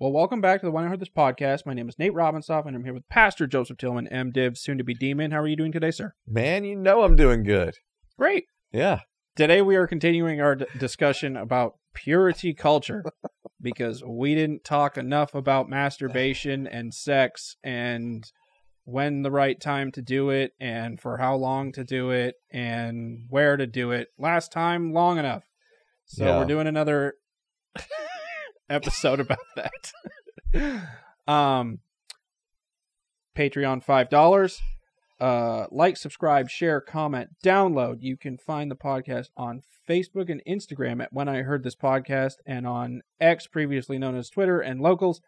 Well, welcome back to the When I Heard This podcast. My name is Nate Robinsoff, and I'm here with Pastor Joseph Tillman, MDiv, soon to be DMin. How are you doing today, sir? Man, you know I'm doing good. Great. Yeah. Today we are continuing our d- discussion about purity culture because we didn't talk enough about masturbation and sex and when the right time to do it and for how long to do it and where to do it. Last time, long enough. So Yeah. we're doing another episode about that. um Patreon five dollars. Uh like, subscribe, share, comment, download. You can find the podcast on Facebook and Instagram at when I heard this podcast and on X previously known as Twitter and locals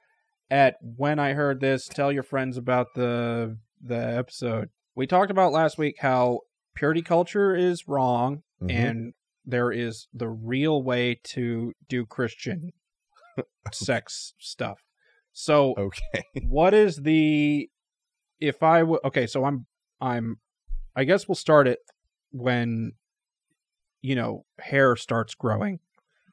at when I heard this. Tell your friends about the the episode. We talked about last week how purity culture is wrong Mhm. and there is the real way to do Christian sex stuff. So, okay. what is the if I w- okay? So I'm I'm I guess we'll start it when you know hair starts growing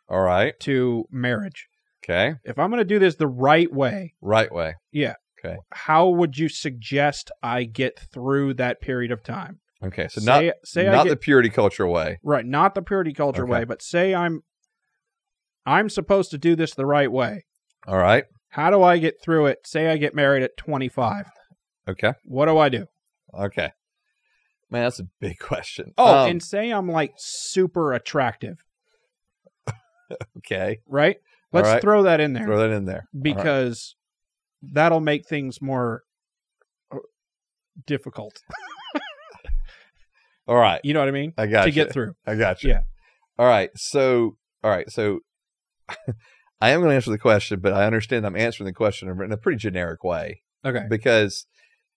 All right. to marriage. Okay. If I'm going to do this the right way, Right way. Yeah. Okay. How would you suggest I get through that period of time? Okay. So say not say I not get the purity culture way. right, not the purity culture Okay. way, but say I'm I'm supposed to do this the right way. All right. How do I get through it? Say I get married at 25. Okay. What do I do? Okay. Man, that's a big question. Oh, Um, and say I'm like super attractive, okay. right? Let's right. throw that in there Throw that in there. All right. because that'll make things more uh, difficult. All right. You know what I mean? I got to you. get through. I got you. Yeah. All right. So, all right. So, I am going to answer the question, but I understand I'm answering the question in a pretty generic way Okay. because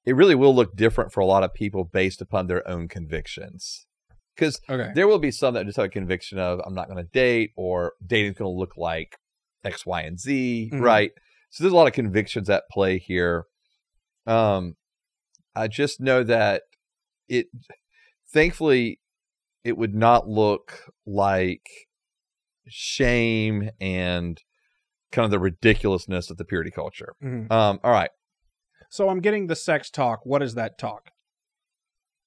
it really will look different for a lot of people based upon their own convictions. Because Okay. there will be some that just have a conviction of I'm not going to date or dating's going to look like X, Y, and Z, Mhm. right? So there's a lot of convictions at play here. Um, I just know that it, thankfully, it would not look like shame and kind of the ridiculousness of the purity culture. Mhm. Um, all right, So I'm getting the sex talk. What is that talk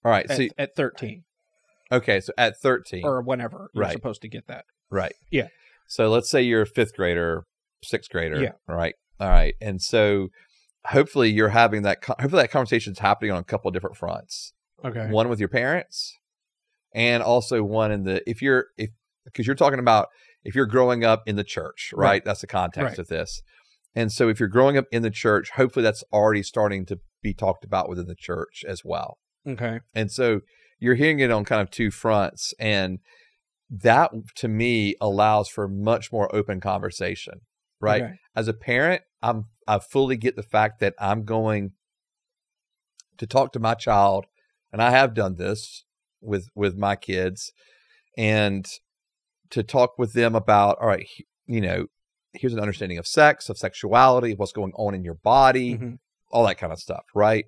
all right. at, So at 13 okay, so at 13, or whenever you're Right. supposed to get that? Right. Yeah. So let's say you're a fifth grader, sixth grader. Yeah. Right. All right. And so hopefully you're having that, hopefully that conversation is happening on a couple of different fronts. Okay. One with your parents and also one in the, if you're, if, because you're talking about if you're growing up in the church, right? Right. That's the context Right. of this. And so if you're growing up in the church, hopefully that's already starting to be talked about within the church as well. Okay. And so you're hearing it on kind of two fronts. And that to me allows for much more open conversation, right? Okay. As a parent, I'm I fully get the fact that I'm going to talk to my child, and I have done this with with my kids, and to talk with them about, all right, you know, here's an understanding of sex, of sexuality, of what's going on in your body, Mhm. all that kind of stuff, right?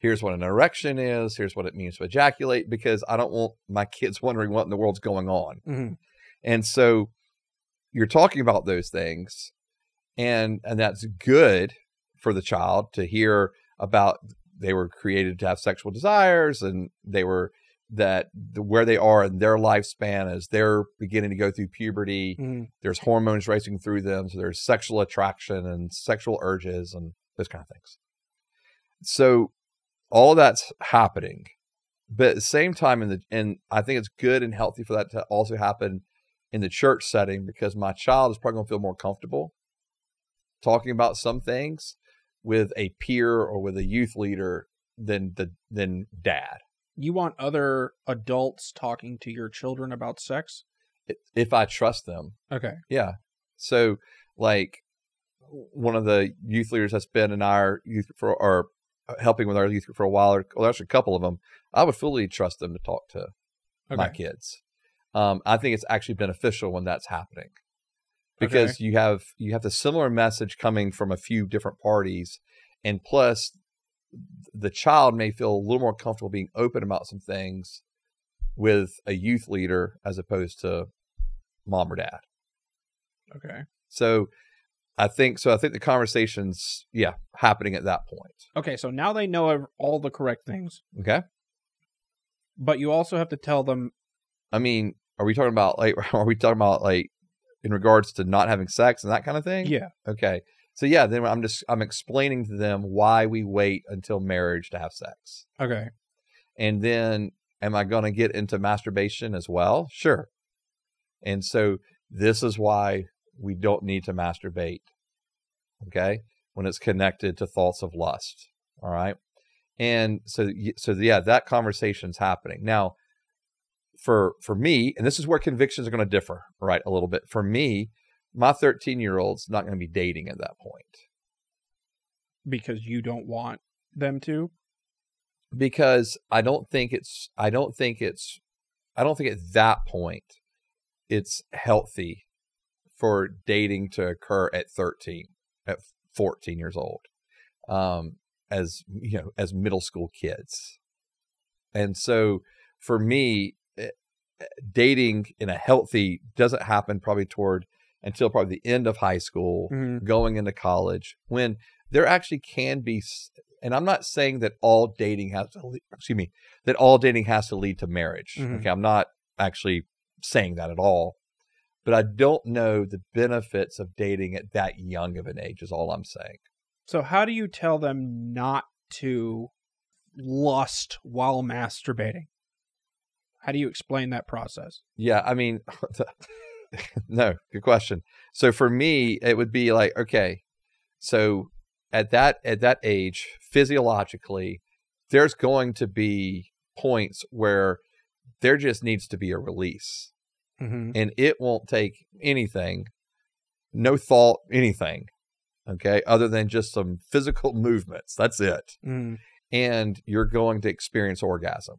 Here's what an erection is. Here's what it means to ejaculate, because I don't want my kids wondering what in the world's going on. Mhm. And so you're talking about those things, and and that's good for the child to hear about they were created to have sexual desires and they were that the, where they are in their lifespan as they're beginning to go through puberty Mhm. there's hormones racing through them so there's sexual attraction and sexual urges and those kind of things so all that's happening but at the same time in the and i think it's good and healthy for that to also happen in the church setting because my child is probably going to feel more comfortable talking about some things with a peer or with a youth leader than the than dad You want other adults talking to your children about sex? if i trust them Okay. Yeah. So like one of the youth leaders that's been in our youth for or helping with our youth for a while, or well, actually a couple of them, I would fully trust them to talk to my kids. Um, I think it's actually beneficial when that's happening because you have you have the similar message coming from a few different parties, and plus the child may feel a little more comfortable being open about some things with a youth leader as opposed to mom or dad. Okay. So I think so. I think the conversation's yeah happening at that point. Okay, so now they know all the correct things, Okay. but you also have to tell them I mean, are we talking about like are we talking about like in regards to not having sex and that kind of thing? yeah. Okay. So yeah, then I'm just I'm explaining to them why we wait until marriage to have sex. Okay. And then am I going to get into masturbation as well? Sure. And so this is why we don't need to masturbate. Okay? When it's connected to thoughts of lust. All right? And so so yeah, that conversation's happening. Now, for for me, and this is where convictions are going to differ, right, a little bit. For me, my 13-year-old's not going to be dating at that point. Because you don't want them to. because I don't think it's I don't think it's I don't think at that point it's healthy for dating to occur at 13 at 14 years old um as you know as middle school kids and so for me eh, eh, dating in a healthy doesn't happen probably toward until probably the end of high school Mhm. going into college when there actually can be. And i'm not saying that all dating has to lead, excuse me that all dating has to lead to marriage Mhm. okay i'm not actually saying that at all but i don't know the benefits of dating at that young of an age is all i'm saying So how do you tell them not to lust while masturbating? How do you explain that process? yeah i mean no good question so for me it would be like okay so at that at that age physiologically there's going to be points where there just needs to be a release Mm-hmm. and it won't take anything no thought anything okay other than just some physical movements that's it Mm-hmm. and you're going to experience orgasm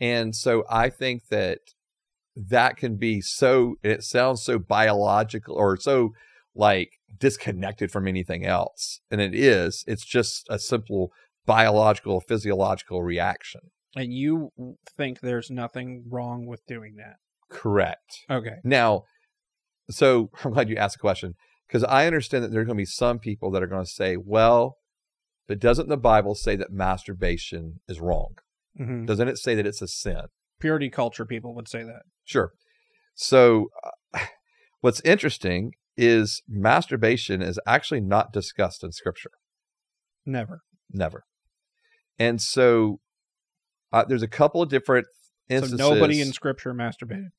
and so i think that that can be so it sounds so biological or so like disconnected from anything else and it is it's just a simple biological physiological reaction And you think there's nothing wrong with doing that? correct Okay. Now, so I'm glad you asked the question because I understand that there are going to be some people that are going to say, well, but doesn't the Bible say that masturbation is wrong? Mm-hmm. Doesn't it say that it's a sin? Purity culture people would say that. Sure. So, uh, what's interesting is masturbation is actually not discussed in Scripture. Never. Never. And so, uh, there's a couple of different instances. So nobody in scripture masturbated.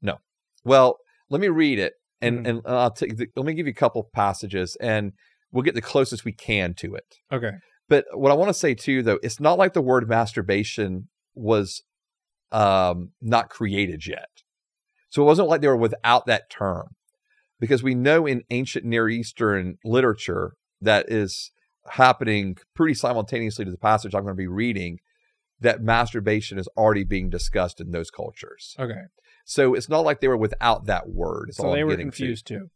No. Well, let me read it, and Mhm. and I'll take. The, let me give you a couple passages, and we'll get the closest we can to it. Okay. But what I want to say too, though, it's not like the word masturbation was um, not created yet. So it wasn't like they were without that term, because we know in ancient Near Eastern literature that is happening pretty simultaneously to the passage I'm going to be reading. That masturbation is already being discussed in those cultures. Okay. So it's not like they were without that word. So all they I'm were getting to. confused too.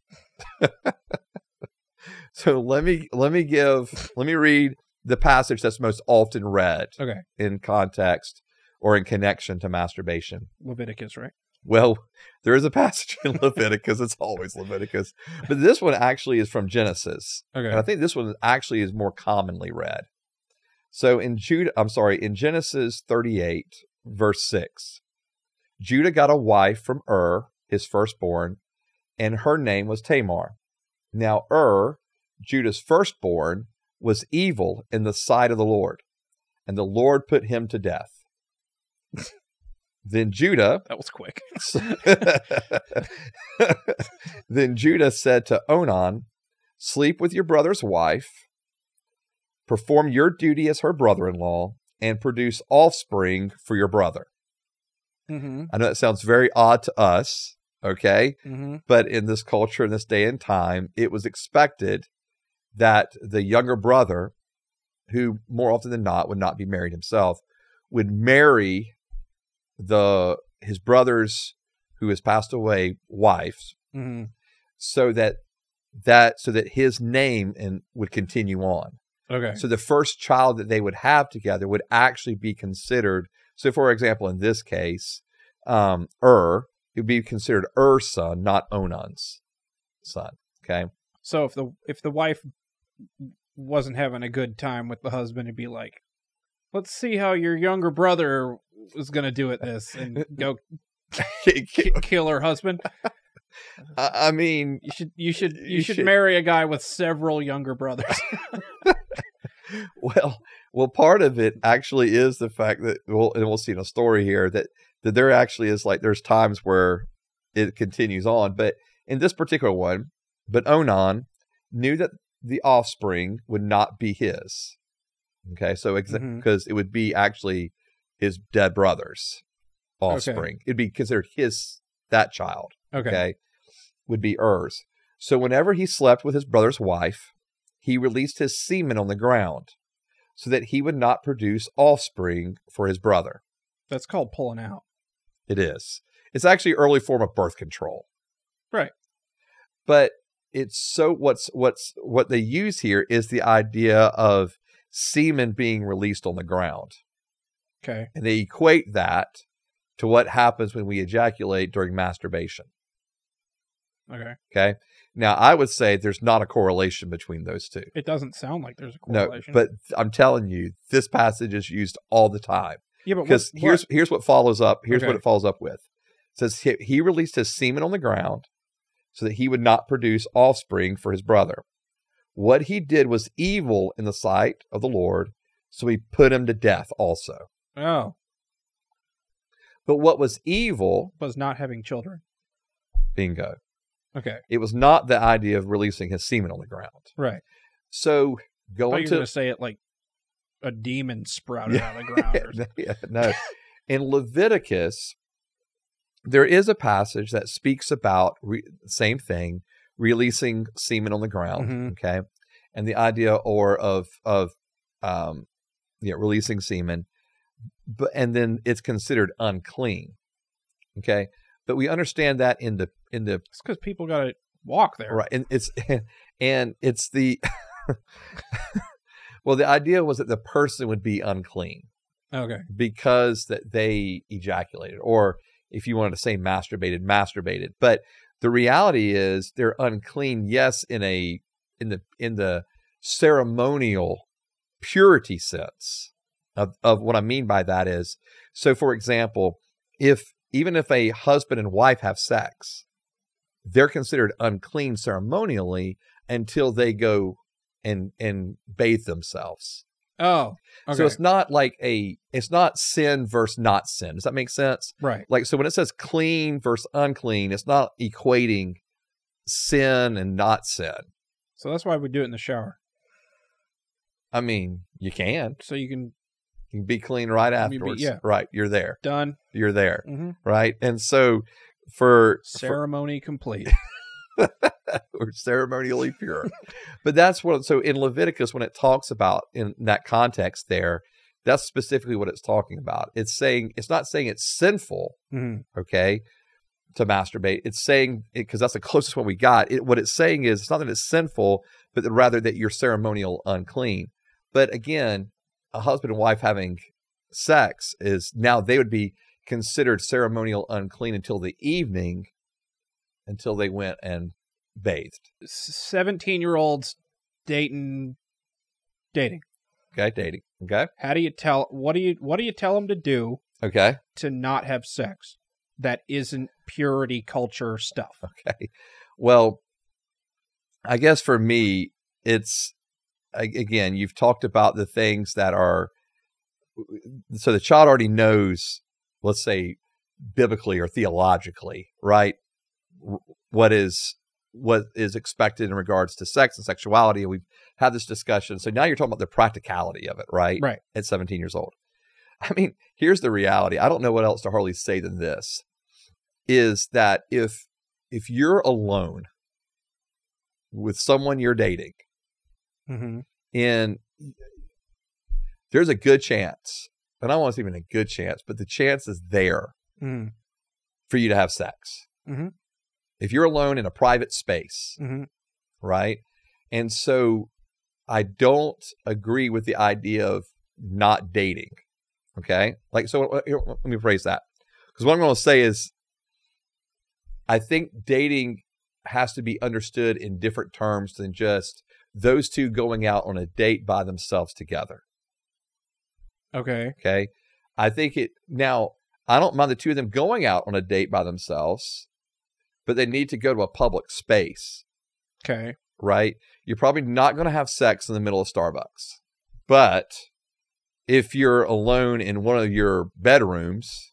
So let me let me give let me read the passage that's most often read Okay. in context or in connection to masturbation. Leviticus, right? Well, there is a passage in Leviticus. It's always Leviticus, but this one actually is from Genesis, and I think this one actually is more commonly read. So in Judah, I'm sorry, in Genesis 38, verse 6, Judah got a wife from Ur, his firstborn, and her name was Tamar. Now Ur, Judah's firstborn, was evil in the sight of the Lord, and the Lord put him to death. Then Judah That was quick. then Judah said to Onan, Sleep with your brother's wife, perform your duty as her brother in law, and produce offspring for your brother. Mm-hmm. I know that sounds very odd to us, okay? Mm-hmm. But in this culture, in this day and time, it was expected that the younger brother, who more often than not would not be married himself, would marry the his brother's who has passed away wife Mm-hmm. so that that so that his name and would continue on. Okay. So the first child that they would have together would actually be considered. So, for example, in this case, um, Ur it would be considered Er's son, not Onan's son. Okay, So if the if the wife wasn't having a good time with the husband, it'd be like, "Let's see how your younger brother is going to do at this," and go ki- kill her husband. I mean, You should you should you, You should, should- marry a guy with several younger brothers. well, well, part of it actually is the fact that well, and we'll see in a story here that that there actually is like there's times where it continues on, but in this particular one, but Onan knew that the offspring would not be his. Okay, so because mm-hmm. it would be actually his dead brother's offspring, it'd be considered his that child okay. okay, would be Er's. So whenever he slept with his brother's wife, he released his semen on the ground so that he would not produce offspring for his brother. That's called pulling out. It is. It's actually early form of birth control. Right. But it's so what's what's what they use here is the idea of semen being released on the ground. Okay. And they equate that to what happens when we ejaculate during masturbation. Okay. Okay. Now, I would say there's not a correlation between those two. It doesn't sound like there's a correlation. No, but I'm telling you, this passage is used all the time yeah, but because what, here's here's what follows up. Here's what it follows up with. It says he, he released his semen on the ground so that he would not produce offspring for his brother. What he did was evil in the sight of the Lord, so he put him to death also. Oh But what was evil, was not having children. bingo, Okay. it was not the idea of releasing his semen on the ground. Right. So going to say it like a demon sprouted out of the ground. Yeah, no. In Leviticus, there is a passage that speaks about re- same thing, releasing semen on the ground. Mhm. Okay, and the idea or of of um, yeah, releasing semen, but and then it's considered unclean. Okay, but we understand that in the in the It's because people got to walk there. Right. And it's and it's the well, the idea was that the person would be unclean Okay. because that they ejaculated, or if you wanted to say masturbated, masturbated. But the reality is they're unclean, yes, in a in the in the ceremonial purity sense of, of what I mean by that is so for example, if even if a husband and wife have sex, they're considered unclean ceremonially until they go and and bathe themselves. Oh. Okay. So it's not like a it's not sin versus not sin. Does that make sense? right. Like so when it says clean versus unclean, it's not equating sin and not sin. So that's why we do it in the shower. I mean, you can. So you can You can be clean right be- afterwards. yeah. Right. You're there. done. You're there. hmm Right. And so for, for Ceremony complete. or ceremonially pure. but that's what so in Leviticus when it talks about in that context there, that's specifically what it's talking about. It's saying it's not saying it's sinful, hmm okay, to masturbate. It's saying because that's the closest one we got. It, what it's saying is it's not that it's sinful, but rather that you're ceremonial unclean. But again, a husband and wife having sex is now they would be considered ceremonial unclean until the evening, until they went and bathed. Seventeen-year-olds dating, dating. Okay, dating. Okay, How do you tell? What do you? What do you tell them to do okay, to not have sex? That isn't purity culture stuff. okay. Well, I guess for me, it's again, you've talked about the things that are so the child already knows, let's say, biblically or theologically, right? What is what is expected in regards to sex and sexuality, and we've had this discussion. So now you're talking about the practicality of it, right? Right. At 17 years old. I mean, here's the reality. I don't know what else to hardly say than this: is that if if you're alone with someone you're dating, hmm and there's a good chance, and I don't want to say even a good chance, but the chance is there hmm for you to have sex. Mhm. If you're alone in a private space, hmm right? And so I don't agree with the idea of not dating. Okay? Like, so uh, here, let me phrase that. Because what I'm going to say is I think dating has to be understood in different terms than just those two going out on a date by themselves together. Okay. Okay. I think it now, I don't mind the two of them going out on a date by themselves, but they need to go to a public space, Okay. right? You're probably not going to have sex in the middle of Starbucks. But if you're alone in one of your bedrooms,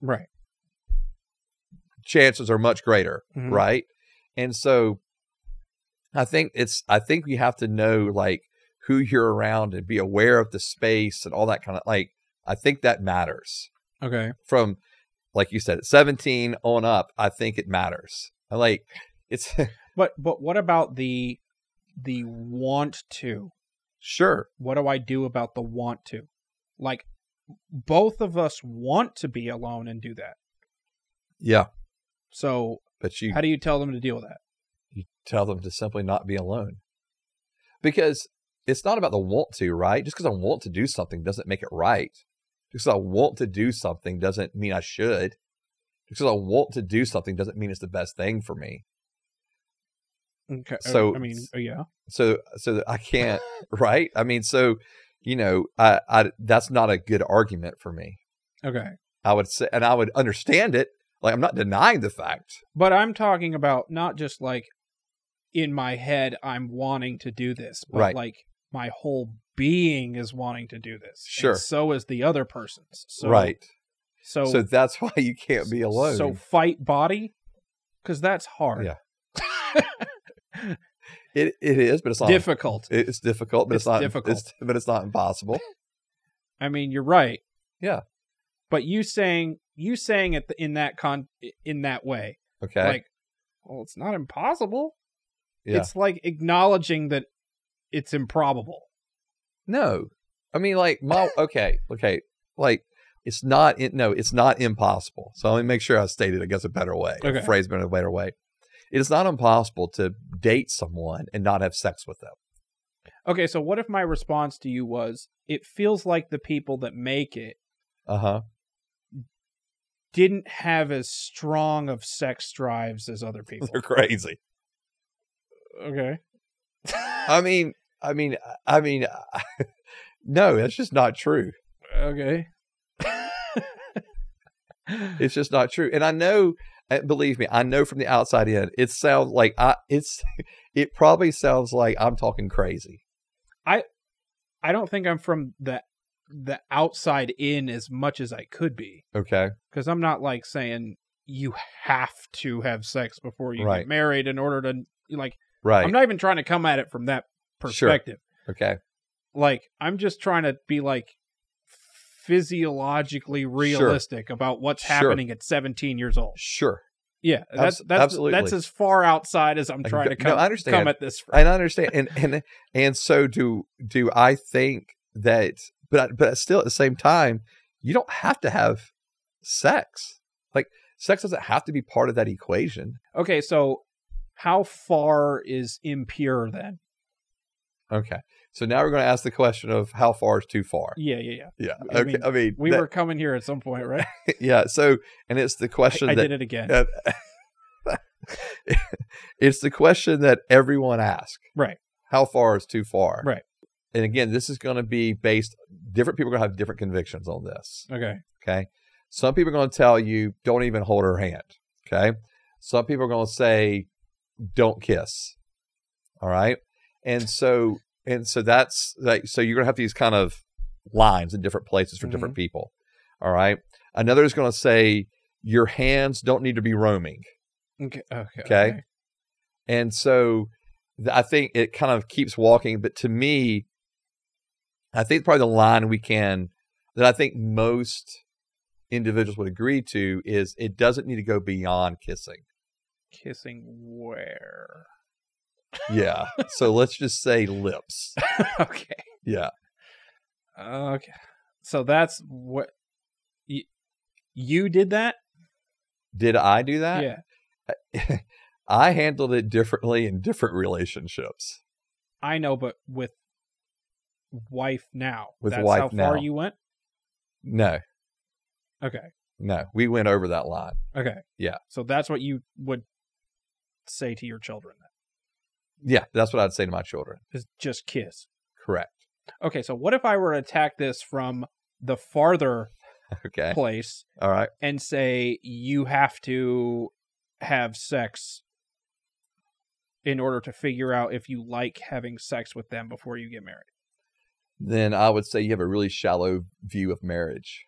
Right. chances are much greater, Mhm. right? And so I think it's I think you have to know like who you're around and be aware of the space and all that kind of like I think that matters. Okay. From like you said, 17 on up, I think it matters. I Like it's But but what about the the want to? sure. What do I do about the want to? Like both of us want to be alone and do that. Yeah. So But you how do you tell them to deal with that? You tell them to simply not be alone. Because it's not about the want to, right? Just because I want to do something doesn't make it right. Just because I want to do something doesn't mean I should. Just because I want to do something doesn't mean it's the best thing for me. Okay. So- I mean, uh, yeah. So, so I can't, right? I mean, so, you know, I, I, that's not a good argument for me. Okay. I would say, and I would understand it. Like, I'm not denying the fact. But I'm talking about not just like in my head I'm wanting to do this, but Right. like my whole being is wanting to do this. and Sure. so is the other person's. So, right. So So that's why you can't be alone. So fight body, because that's hard. Yeah. it, it is, but it's not Difficult. It's difficult, but it's, It's not difficult. It's, but it's not impossible. I mean, you're right. Yeah. But you saying you saying it in that con in that way, Okay. like, well, it's not impossible. Yeah. It's like acknowledging that it's improbable. no, I mean, like my okay, okay, like it's not. in no, it's not impossible. So let me make sure I stated. it, I guess a better way. Okay. Phrase it in a better way. It is not impossible to date someone and not have sex with them. Okay, so what if my response to you was, it feels like the people that make it Uh huh. didn't have as strong of sex drives as other people. They're crazy. Okay. I mean, I mean, I mean, no, that's just not true. okay. It's just not true. And I know, uh, believe me, I know from the outside in, it sounds like I, it's, it probably sounds like I'm talking crazy. I. I don't think I'm from the the outside in as much as I could be Okay. because I'm not like saying you have to have sex before you Right. get married in order to like. Right. I'm not even trying to come at it from that perspective. Sure. okay. Like I'm just trying to be like physiologically realistic about what's Sure. happening at 17 years old. Sure. Yeah, that's that's absolutely. that's as far outside as I'm trying to No, come, I understand. come at this. From. I understand. And, and, and so do, do I think that, but, but still at the same time, you don't have to have sex. Like sex doesn't have to be part of that equation. Okay, so how far is impure then? Okay. So now we're going to ask the question of how far is too far. Yeah, yeah, yeah. Yeah. I okay. mean, I mean, We that- were coming here at some point, right? yeah. So, and it's the I, question I that did it again. Uh, it's the question that everyone asks. Right. How far is too far? Right. And again, this is going to be based, different people are going to have different convictions on this. Okay. Okay. Some people are going to tell you, don't even hold her hand. Okay. Some people are going to say, don't kiss. All right. And so, and so that's like, so you're going to have these kind of lines in different places for different mm-hmm. people. All right. Another is going to say, your hands don't need to be roaming. Okay. Okay. Okay. And so th- I think it kind of keeps walking. But to me, I think probably the line we can, that I think most individuals would agree to is it doesn't need to go beyond kissing. Kissing where? Yeah. so let's just say lips. okay. Yeah. Okay. So that's what you, you did that? Did I do that? yeah. I handled it differently in different relationships. I know, but with wife now. With that's wife how far now. you went? No, Okay. no, we went over that line. Okay. Yeah. So that's what you would say to your children? Yeah, that's what I'd say to my children. Is just kiss. Correct. Okay, so what if I were to attack this from the farther Okay. place All right. and say you have to have sex in order to figure out if you like having sex with them before you get married? Then I would say you have a really shallow view of marriage.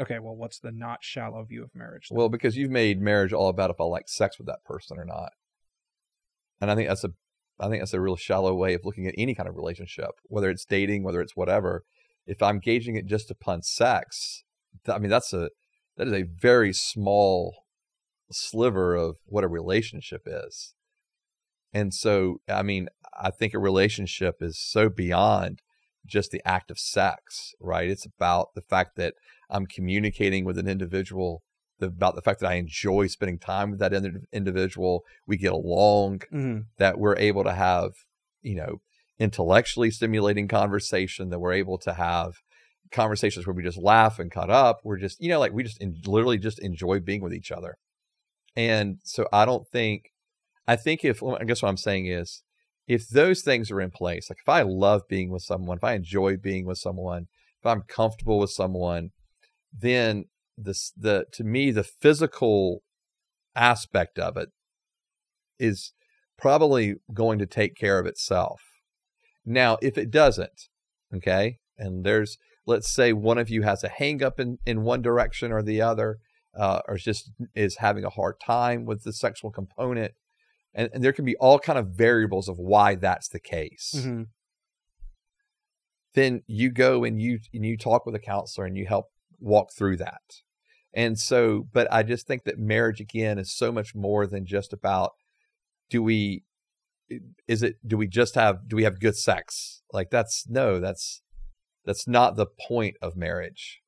Okay, well, what's the not shallow view of marriage? then? Well, because you've made marriage all about if I like sex with that person or not. And I think that's a I think that's a real shallow way of looking at any kind of relationship, whether it's dating, whether it's whatever. If I'm gauging it just upon sex, I mean that's a that is a very small sliver of what a relationship is. And so, I mean, I think a relationship is so beyond just the act of sex, right? It's about the fact that I'm communicating with an individual the, about the fact that I enjoy spending time with that indi- individual. We get along, Mhm. that we're able to have, you know, intellectually stimulating conversation, that we're able to have conversations where we just laugh and cut up. We're just, you know, like we just en- literally just enjoy being with each other. And so I don't think, I think if, I guess what I'm saying is, if those things are in place, like if I love being with someone, if I enjoy being with someone, if I'm comfortable with someone, then this the to me the physical aspect of it is probably going to take care of itself. Now, if it doesn't, okay, and there's let's say one of you has a hang up in, in one direction or the other, uh, or is just is having a hard time with the sexual component, and, and there can be all kind of variables of why that's the case Mhm. then you go and you and you talk with a counselor and you help walk through that. And so, but I just think that marriage again is so much more than just about do we is it do we just have do we have good sex? Like that's no, that's that's not the point of marriage.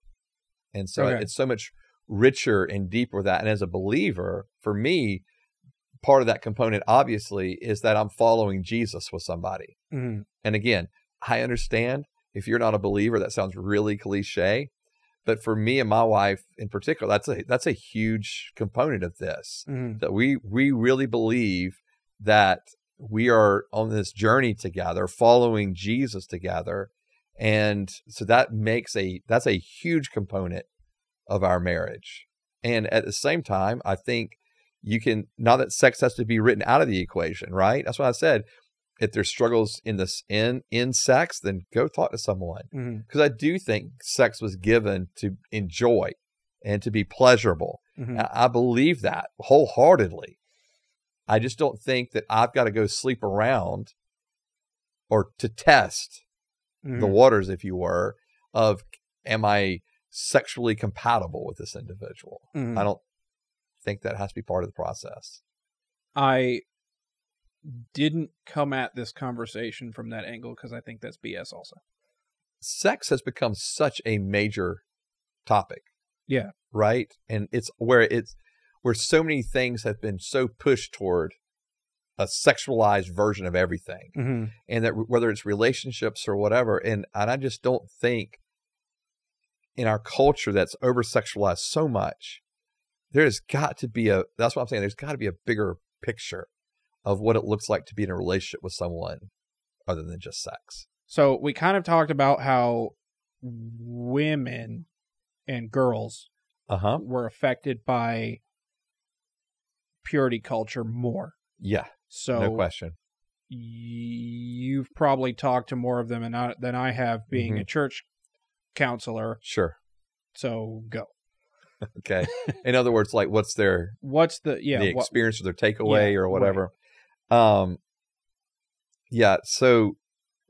And so Okay. it's so much richer and deeper that. And as a believer, for me, part of that component obviously is that I'm following Jesus with somebody. Mhm. And again, I understand if you're not a believer, that sounds really cliche. But for me and my wife in particular, that's a that's a huge component of this. Mhm. That we we really believe that we are on this journey together, following Jesus together. And so that makes a that's a huge component of our marriage. And at the same time, I think you can not that sex has to be written out of the equation, right? That's what I said if there's struggles in this in in sex, then go talk to someone because I do think sex was given to enjoy and to be pleasurable. Mhm. I, I believe that wholeheartedly. I just don't think that I've got to go sleep around or to test the Mhm. waters, if you were, of am I sexually compatible with this individual? I don't think that has to be part of the process. I didn't come at this conversation from that angle because I think that's BS also. sex has become such a major topic. Yeah. Right. And it's where it's where so many things have been so pushed toward a sexualized version of everything. Mm-hmm. And that whether it's relationships or whatever. And and I just don't think in our culture that's over sexualized so much, there's got to be a that's what I'm saying. There's got to be a bigger picture of what it looks like to be in a relationship with someone other than just sex. So we kind of talked about how women and girls Uh-huh. were affected by purity culture more. Yeah. So no question. y- you've probably talked to more of them than I, than I have being Mhm. a church counselor. Sure. So go. Okay. In other words, like what's their What's the yeah? the what- experience or their takeaway Yeah, or whatever. Um yeah, so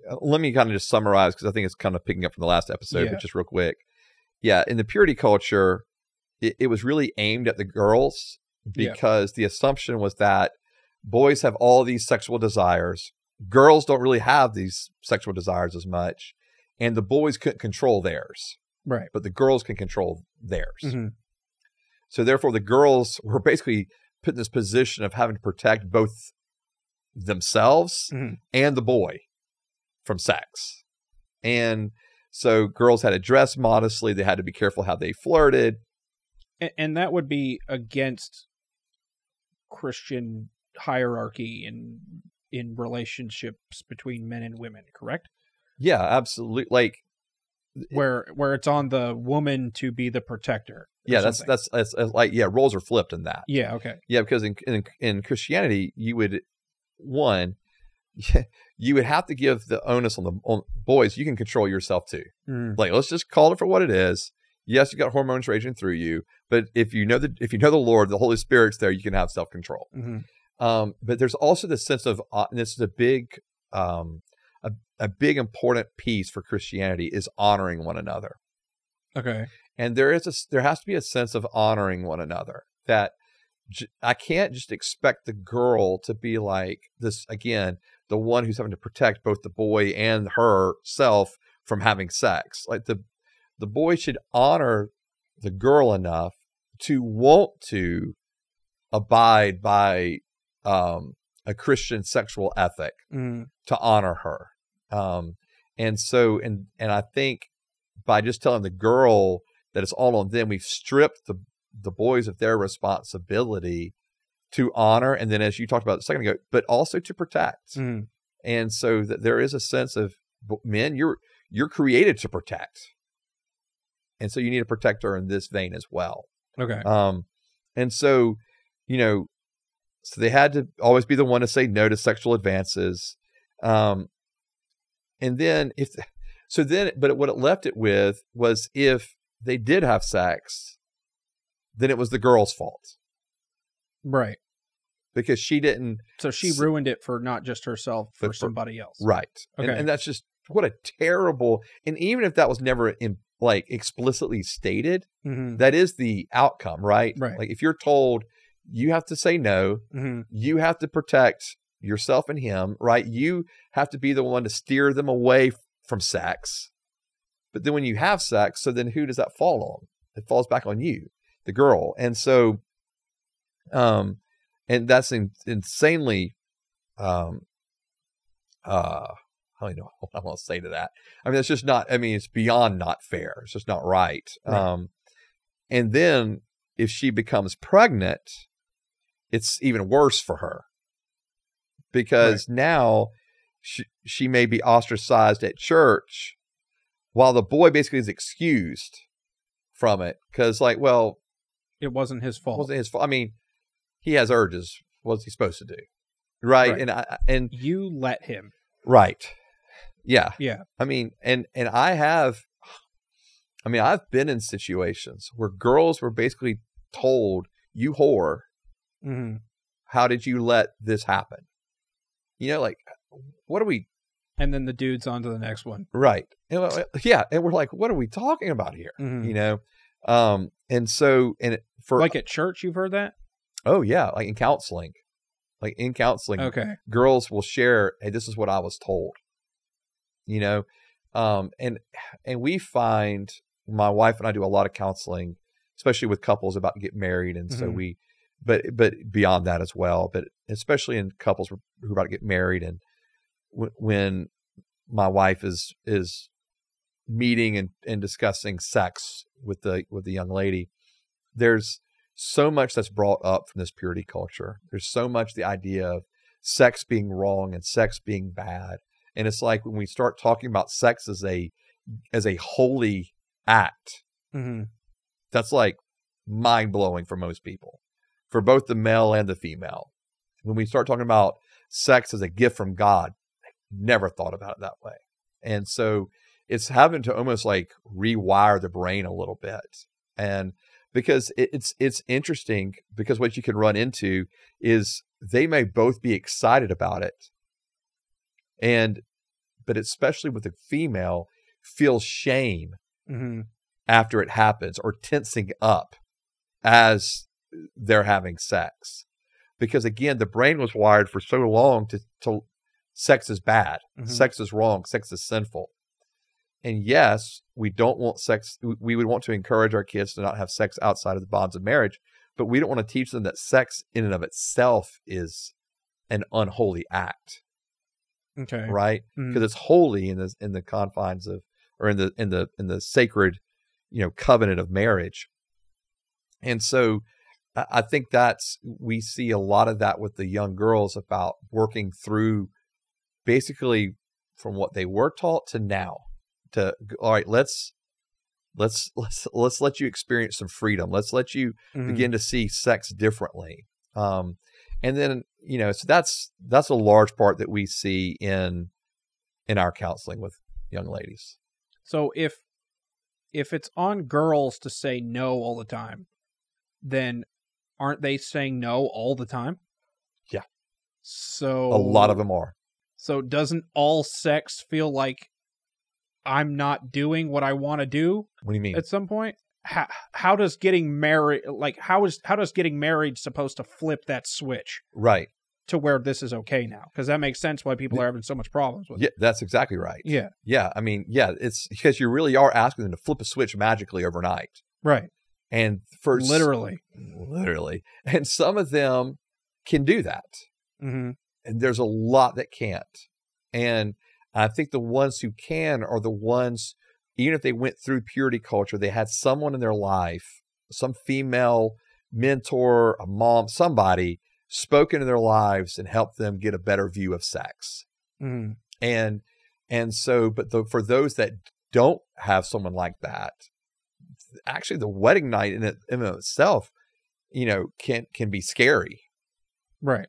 uh, let me kind of just summarize because I think it's kind of picking up from the last episode, Yeah. but just real quick. Yeah, in the purity culture, it, it was really aimed at the girls Yeah. because the assumption was that boys have all these sexual desires. Girls don't really have these sexual desires as much, and the boys couldn't control theirs, right. but the girls can control theirs. hmm So therefore, the girls were basically put in this position of having to protect both themselves Mhm. and the boy from sex. And so girls had to dress modestly. They had to be careful how they flirted. And, and that would be against Christian hierarchy in in relationships between men and women, correct? Yeah, absolutely. Like Where where it's on the woman to be the protector. yeah, that's, that's that's that's like yeah, roles are flipped in that. yeah, okay. Yeah, because in in, in Christianity, you would one, you would have to give the onus on the on boys. You can control yourself too. Mm, Like let's just call it for what it is. Yes, you got hormones raging through you, but if you know the if you know the Lord, the Holy Spirit's there. You can have self control. mhm. Um, but there's also this sense of uh, and this is a big um, a, a big important piece for Christianity is honoring one another Okay. and there is a there has to be a sense of honoring one another that I can't just expect the girl to be like this again the one who's having to protect both the boy and herself from having sex like the the boy should honor the girl enough to want to abide by um a Christian sexual ethic Mm, to honor her. Um, and so, and and I think by just telling the girl that it's all on them, we've stripped the the boys of their responsibility to honor, and then as you talked about a second ago, but also to protect. mm, And so that there is a sense of men, you're you're created to protect, and so you need a protector in this vein as well. okay. Um, and so, you know, so they had to always be the one to say no to sexual advances. Um, and then if, so then, but what it left it with was if they did have sex, then it was the girl's fault right. because she didn't, So she S- ruined it for not just herself, for for- somebody else. right. And, Okay. and that's just what a terrible, and even if that was never in, like explicitly stated, hmm that is the outcome, right? Right. Like if you're told you have to say no, hmm you have to protect yourself and him, right? You have to be the one to steer them away f- from sex. But then when you have sex, so then who does that fall on? It falls back on you, the girl. And so, um, and that's in, insanely, um, uh, I don't know what I want to say to that. I mean, it's just not, I mean, it's beyond not fair. It's just not right. Right. Um, and then if she becomes pregnant, it's even worse for her because now she, she may be ostracized at church while the boy basically is excused from it because like well It wasn't his it fault. wasn't his fault. I mean he has urges. What's he supposed to do? Right, Right. and i and you let him. right. Yeah. Yeah. i mean and and i have i mean i've been in situations where girls were basically told you whore. Hmm how did you let this happen? You know like what are we And then the dude's on to the next one. right. And, uh, yeah. And we're like what are we talking about here? Mhm. you know? Um and so and it, for Like at church, you've heard that? oh yeah like in counseling like in counseling Okay. girls will share hey this is what i was told you know um and and we find my wife and i do a lot of counseling especially with couples about to get married and so Mhm. we but but beyond that as well but especially in couples who are about to get married and w- when my wife is is meeting and, and discussing sex with the with the young lady there's so much that's brought up from this purity culture there's so much the idea of sex being wrong and sex being bad and it's like when we start talking about sex as a as a holy act hmm that's like mind blowing for most people, for both the male and the female. When we start talking about sex as a gift from God, never thought about it that way. And so it's having to almost like rewire the brain a little bit. And because it's it's interesting because what you can run into is they may both be excited about it. And but especially with the female, feel shame hmm after it happens or tensing up as they're having sex. Because again, the brain was wired for so long to, to sex is bad, Mhm. sex is wrong, sex is sinful. And yes, we don't want sex, we would want to encourage our kids to not have sex outside of the bonds of marriage, but we don't want to teach them that sex in and of itself is an unholy act, Okay. right? Mm. Because it's holy in the in the confines of or in the in the in the sacred you know covenant of marriage and so I think that's we see a lot of that with the young girls about working through basically from what they were taught to now to all right let's let's let's let's let you experience some freedom let's let you Mhm. begin to see sex differently um and then you know so that's that's a large part that we see in in our counseling with young ladies So if if it's on girls to say no all the time, then aren't they saying no all the time? Yeah. So a lot of them are So doesn't all sex feel like I'm not doing what I want to do what do you mean at some point? How, how does getting married like how is how does getting married supposed to flip that switch right to where this is okay now? Because that makes sense why people are having so much problems with yeah it. that's exactly right Yeah. yeah i mean yeah it's because you really are asking them to flip a switch magically overnight Right. and for Literally. literally and some of them can do that hmm and there's a lot that can't and i think the ones who can are the ones even if they went through purity culture they had someone in their life some female mentor a mom somebody spoken in their lives and helped them get a better view of sex. Hmm and and so but the, for those that don't have someone like that actually the wedding night in, it, in itself you know can can be scary. Right.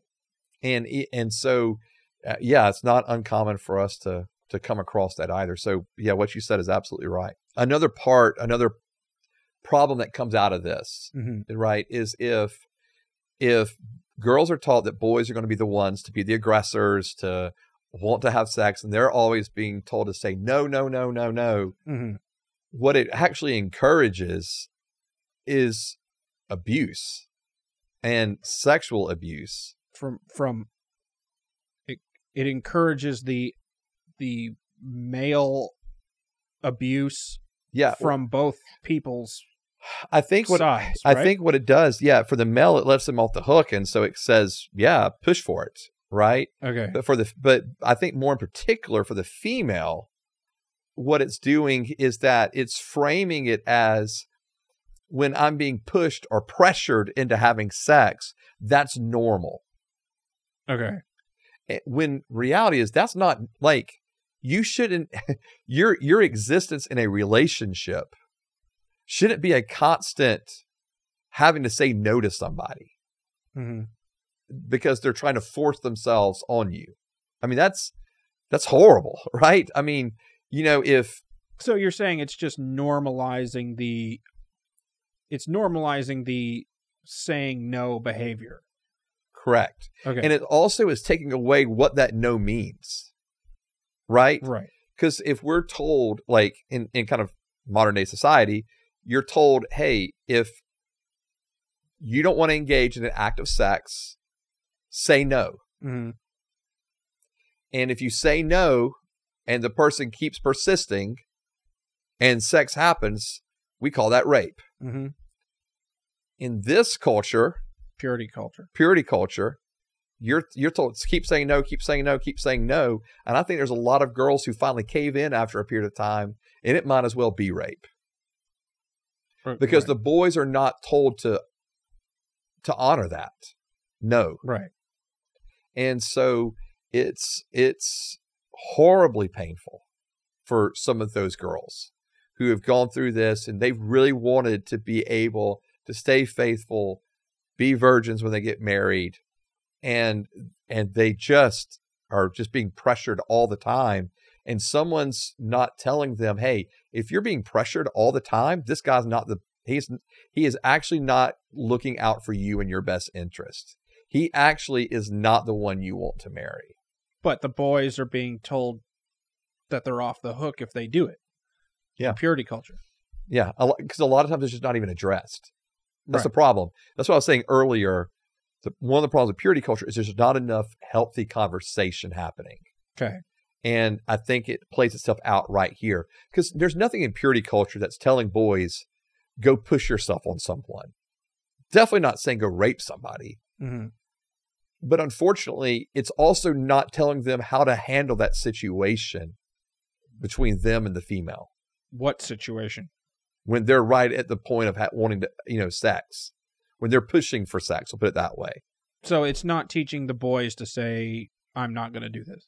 and and so uh, yeah it's not uncommon for us to to come across that either. So yeah what you said is absolutely right. Another part another problem that comes out of this hmm right is if if girls are taught that boys are going to be the ones to be the aggressors to want to have sex and they're always being told to say no no no no no hmm what it actually encourages is abuse and sexual abuse. From from it encourages the the male abuse yeah from both people's i think what sides. I right? think what it does, yeah, for the male, it lets them off the hook, and so it says, yeah, push for it, right? Okay. But for the, but I think more in particular for the female, what it's doing is that it's framing it as when I'm being pushed or pressured into having sex, that's normal. Okay. Eh, When reality is that's not like you shouldn't your your existence in a relationship shouldn't be a constant having to say no to somebody hmm because they're trying to force themselves on you. I mean, that's that's horrible, right? I mean, you know, if So you're saying it's just normalizing the it's normalizing the saying no behavior. Correct, Okay. and it also is taking away what that no means, right? right. Because if we're told, like in in kind of modern day society, you're told, hey, if you don't want to engage in an act of sex, say no. Mm-hmm. And if you say no and the person keeps persisting and sex happens, we call that rape. Mm-hmm. In this culture, Purity culture. purity culture, you're you're told keep saying no, keep saying no, keep saying no. And I think there's a lot of girls who finally cave in after a period of time, and it might as well be rape. Because the boys are not told to to honor that. No. right. and so it's it's horribly painful for some of those girls who have gone through this and they've really wanted to be able to stay faithful be virgins when they get married and and they just are just being pressured all the time and someone's not telling them hey if you're being pressured all the time this guy's not the he's he is actually not looking out for you and your best interest he actually is not the one you want to marry. But the boys are being told that they're off the hook if they do it. Yeah. Purity culture. Yeah, because a, lot of times it's just not even addressed. That's Right. the problem. That's what I was saying earlier. The, one of the problems of purity culture is there's not enough healthy conversation happening. Okay. And I think it plays itself out right here because there's nothing in purity culture that's telling boys, go push yourself on someone. Definitely not saying go rape somebody. hmm But unfortunately, it's also not telling them how to handle that situation between them and the female. What situation? When they're right at the point of ha- wanting to, you know, sex, when they're pushing for sex. We'll put it that way. So it's not teaching the boys to say, "I'm not going to do this."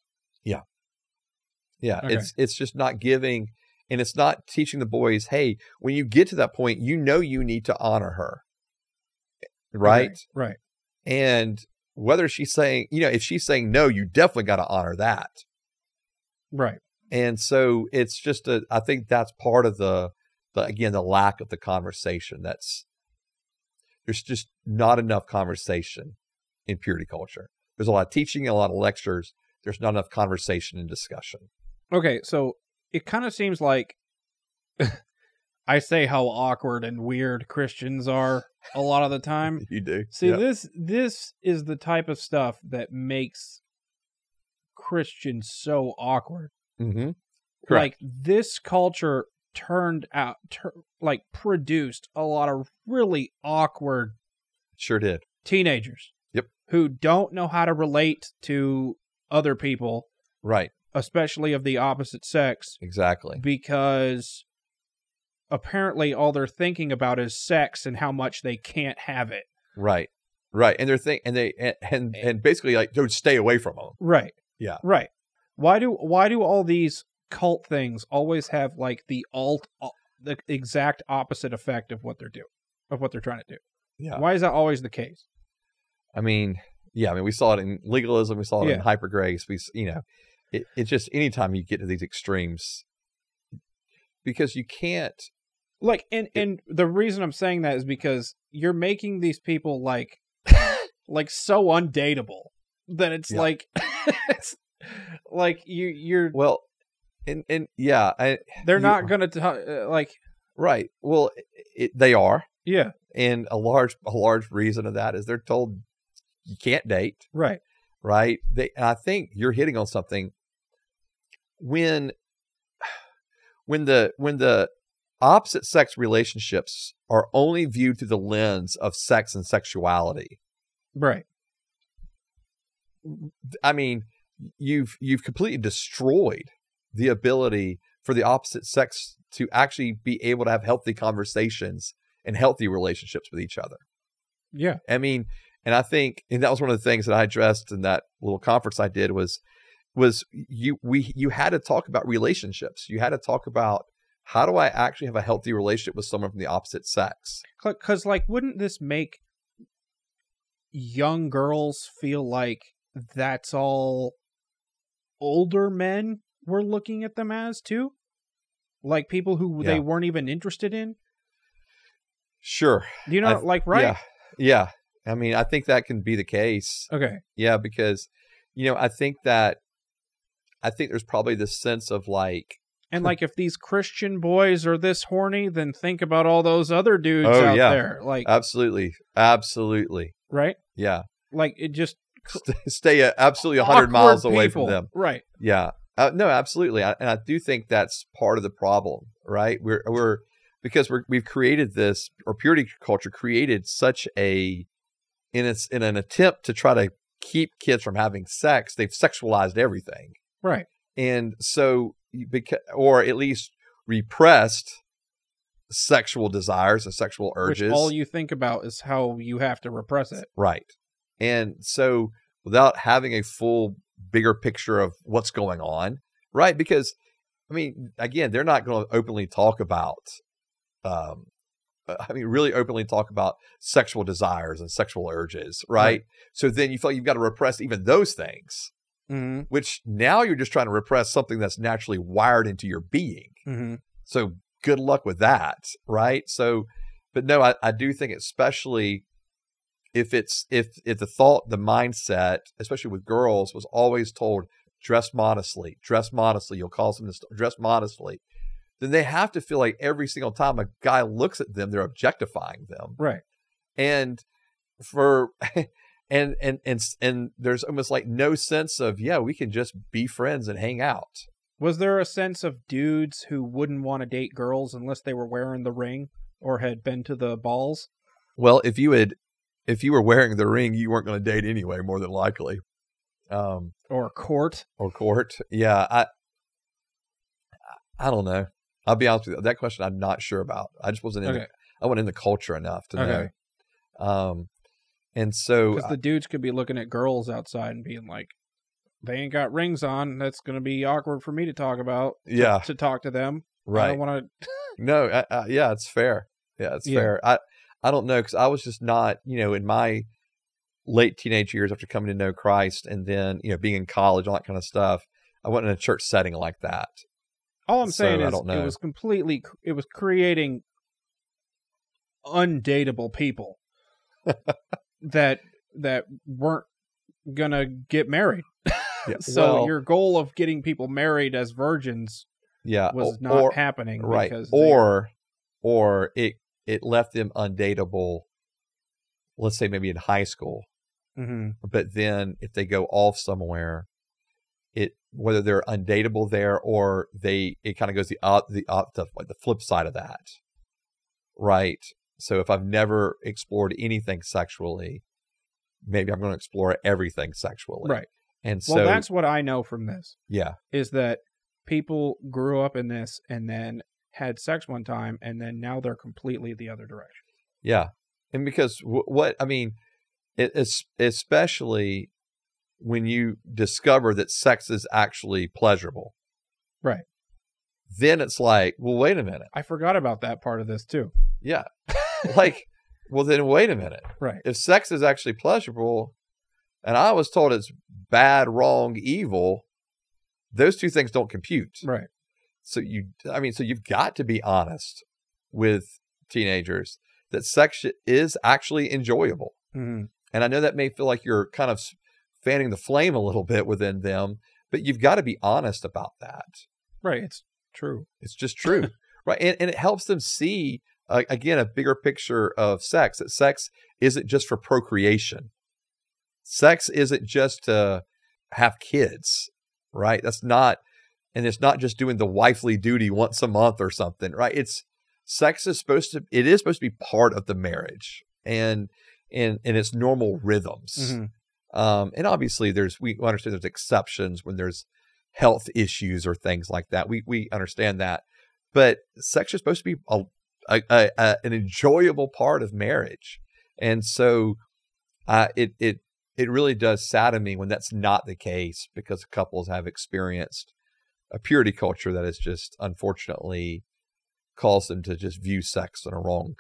Yeah, Okay. it's it's just not giving, and it's not teaching the boys. Hey, when you get to that point, you know you need to honor her, eh, right? Okay, Right. And whether she's saying, you know, if she's saying no, you definitely got to honor that. Right. And so it's just a. I think that's part of the, the again the lack of the conversation. That's there's just not enough conversation in purity culture. There's a lot of teaching, and a lot of lectures. There's not enough conversation and discussion. Okay, so it kind of seems like I say how awkward and weird Christians are a lot of the time. You do See, this this is the type of stuff that makes Christians so awkward. Mm-hmm. Correct. Like this culture turned out tur- like produced a lot of really awkward Sure did. teenagers. Yep. Who don't know how to relate to other people, Right. especially of the opposite sex, Exactly. because apparently all they're thinking about is sex and how much they can't have it. Right. Right. And they're think and they and, and and basically like don't stay away from them. Right. Yeah. Right. Why do why do all these cult things always have like the alt uh, the exact opposite effect of what they're doing of what they're trying to do? Yeah. Why is that always the case? I mean, yeah. I mean, we saw it in legalism. We saw it in hyper grace. We, you know, it it just anytime you get to these extremes, because you can't. Like and and the reason I'm saying that is because you're making these people like like so undateable that it's Yeah. like it's like you you're Well, and and yeah, I, they're not going to uh, like right. Well, it, they are, yeah, and a large a large reason of that is they're told you can't date. right. right? They, I think you're hitting on something. When, when the when the opposite sex relationships are only viewed through the lens of sex and sexuality, Right. I mean, you've you've completely destroyed the ability for the opposite sex to actually be able to have healthy conversations and healthy relationships with each other. Yeah. I mean, and I think, and that was one of the things that I addressed in that little conference I did was, was you we you had to talk about relationships. You had to talk about how do I actually have a healthy relationship with someone from the opposite sex. Because, like, wouldn't this make young girls feel like that's all older men were looking at them as, too? Like people who Yeah. they weren't even interested in? Sure. You know, like, right? Yeah. Yeah. I mean, I think that can be the case. Okay. Yeah, because you know, I think that I think there's probably this sense of like, And, like, if these Christian boys are this horny, then think about all those other dudes Oh, out yeah. there. Like, absolutely, absolutely, right? yeah, Like, it just. stay, absolutely 100 miles away people. from them. Right. Yeah, uh, no, absolutely, I, and I do think that's part of the problem, right? We're we're because we're we've created this or purity culture created such a in its in an attempt to try to keep kids from having sex, they've sexualized everything. Right. and so because or at least repressed sexual desires and sexual urges Which all you think about is how you have to repress it. right and so without having a full bigger picture of what's going on right because i mean again they're not going to openly talk about um i mean really openly talk about sexual desires and sexual urges right, Right. so then you feel like you've got to repress even those things Mm-hmm. which now you're just trying to repress something that's naturally wired into your being. Mm-hmm. So good luck with that, right? So, but no, I, I do think especially if it's if if the thought, the mindset, especially with girls, was always told dress modestly, dress modestly. You'll cause them to st- dress modestly. Then they have to feel like every single time a guy looks at them, they're objectifying them Right. and for and and and and there's almost like no sense of yeah we can just be friends and hang out Was there a sense of dudes who wouldn't want to date girls unless they were wearing the ring or had been to the balls? well if you had if you were wearing the ring you weren't going to date anyway more than likely um Or court? or court yeah i i don't know i'll be honest with you that question i'm not sure about i just wasn't in Okay. the, i wasn't in the culture enough to know Um, and so Because the dudes could be looking at girls outside and being like, "They ain't got rings on. That's gonna be awkward for me to talk about. to- Yeah. to talk to them. I right, don't want to. no, uh, uh, yeah, it's fair. Yeah, it's Yeah. fair. I I don't know because I was just not, you know, in my late teenage years after coming to know Christ, and then you know being in college, all that kind of stuff. I wasn't in a church setting like that. All I'm So, saying I is, it was completely. It was creating undateable people that that weren't gonna get married. Yeah. So well, your goal of getting people married as virgins yeah, was o- not happening right, because they- or or it it left them undateable. Let's say maybe in high school, Mhm. but then if they go off somewhere, it whether they're undateable there or they it kind of goes the up the up the like the flip side of that, right? So if I've never explored anything sexually, maybe I'm going to explore everything sexually, right. And so Well, that's what I know from this yeah, is that people grew up in this and then had sex one time and then now they're completely the other direction. Yeah, and because w- what I mean, it, it's especially when you discover that sex is actually pleasurable, Right. Then it's like, well, wait a minute, I forgot about that part of this too. yeah, like, well, then wait a minute. Right. If sex is actually pleasurable, and I was told it's bad, wrong, evil, those two things don't compute. Right. So you, I mean, so you've got to be honest with teenagers that sex is actually enjoyable. hmm And I know that may feel like you're kind of fanning the flame a little bit within them, but you've got to be honest about that. Right. It's true. It's just true. right. And, and it helps them see, uh, again, a bigger picture of sex that sex isn't just for procreation. Sex isn't just to have kids, right? That's not, and it's not just doing the wifely duty once a month or something, right? It's sex is supposed to, it is supposed to be part of the marriage and, and, and its normal rhythms. Mhm. Um, and obviously, there's we understand there's exceptions when there's health issues or things like that. We we understand that, but sex is supposed to be a, a, a, a an enjoyable part of marriage, and so uh, it it it really does sadden me when that's not the case because couples have experienced a purity culture that has just unfortunately caused them to just view sex in a wrong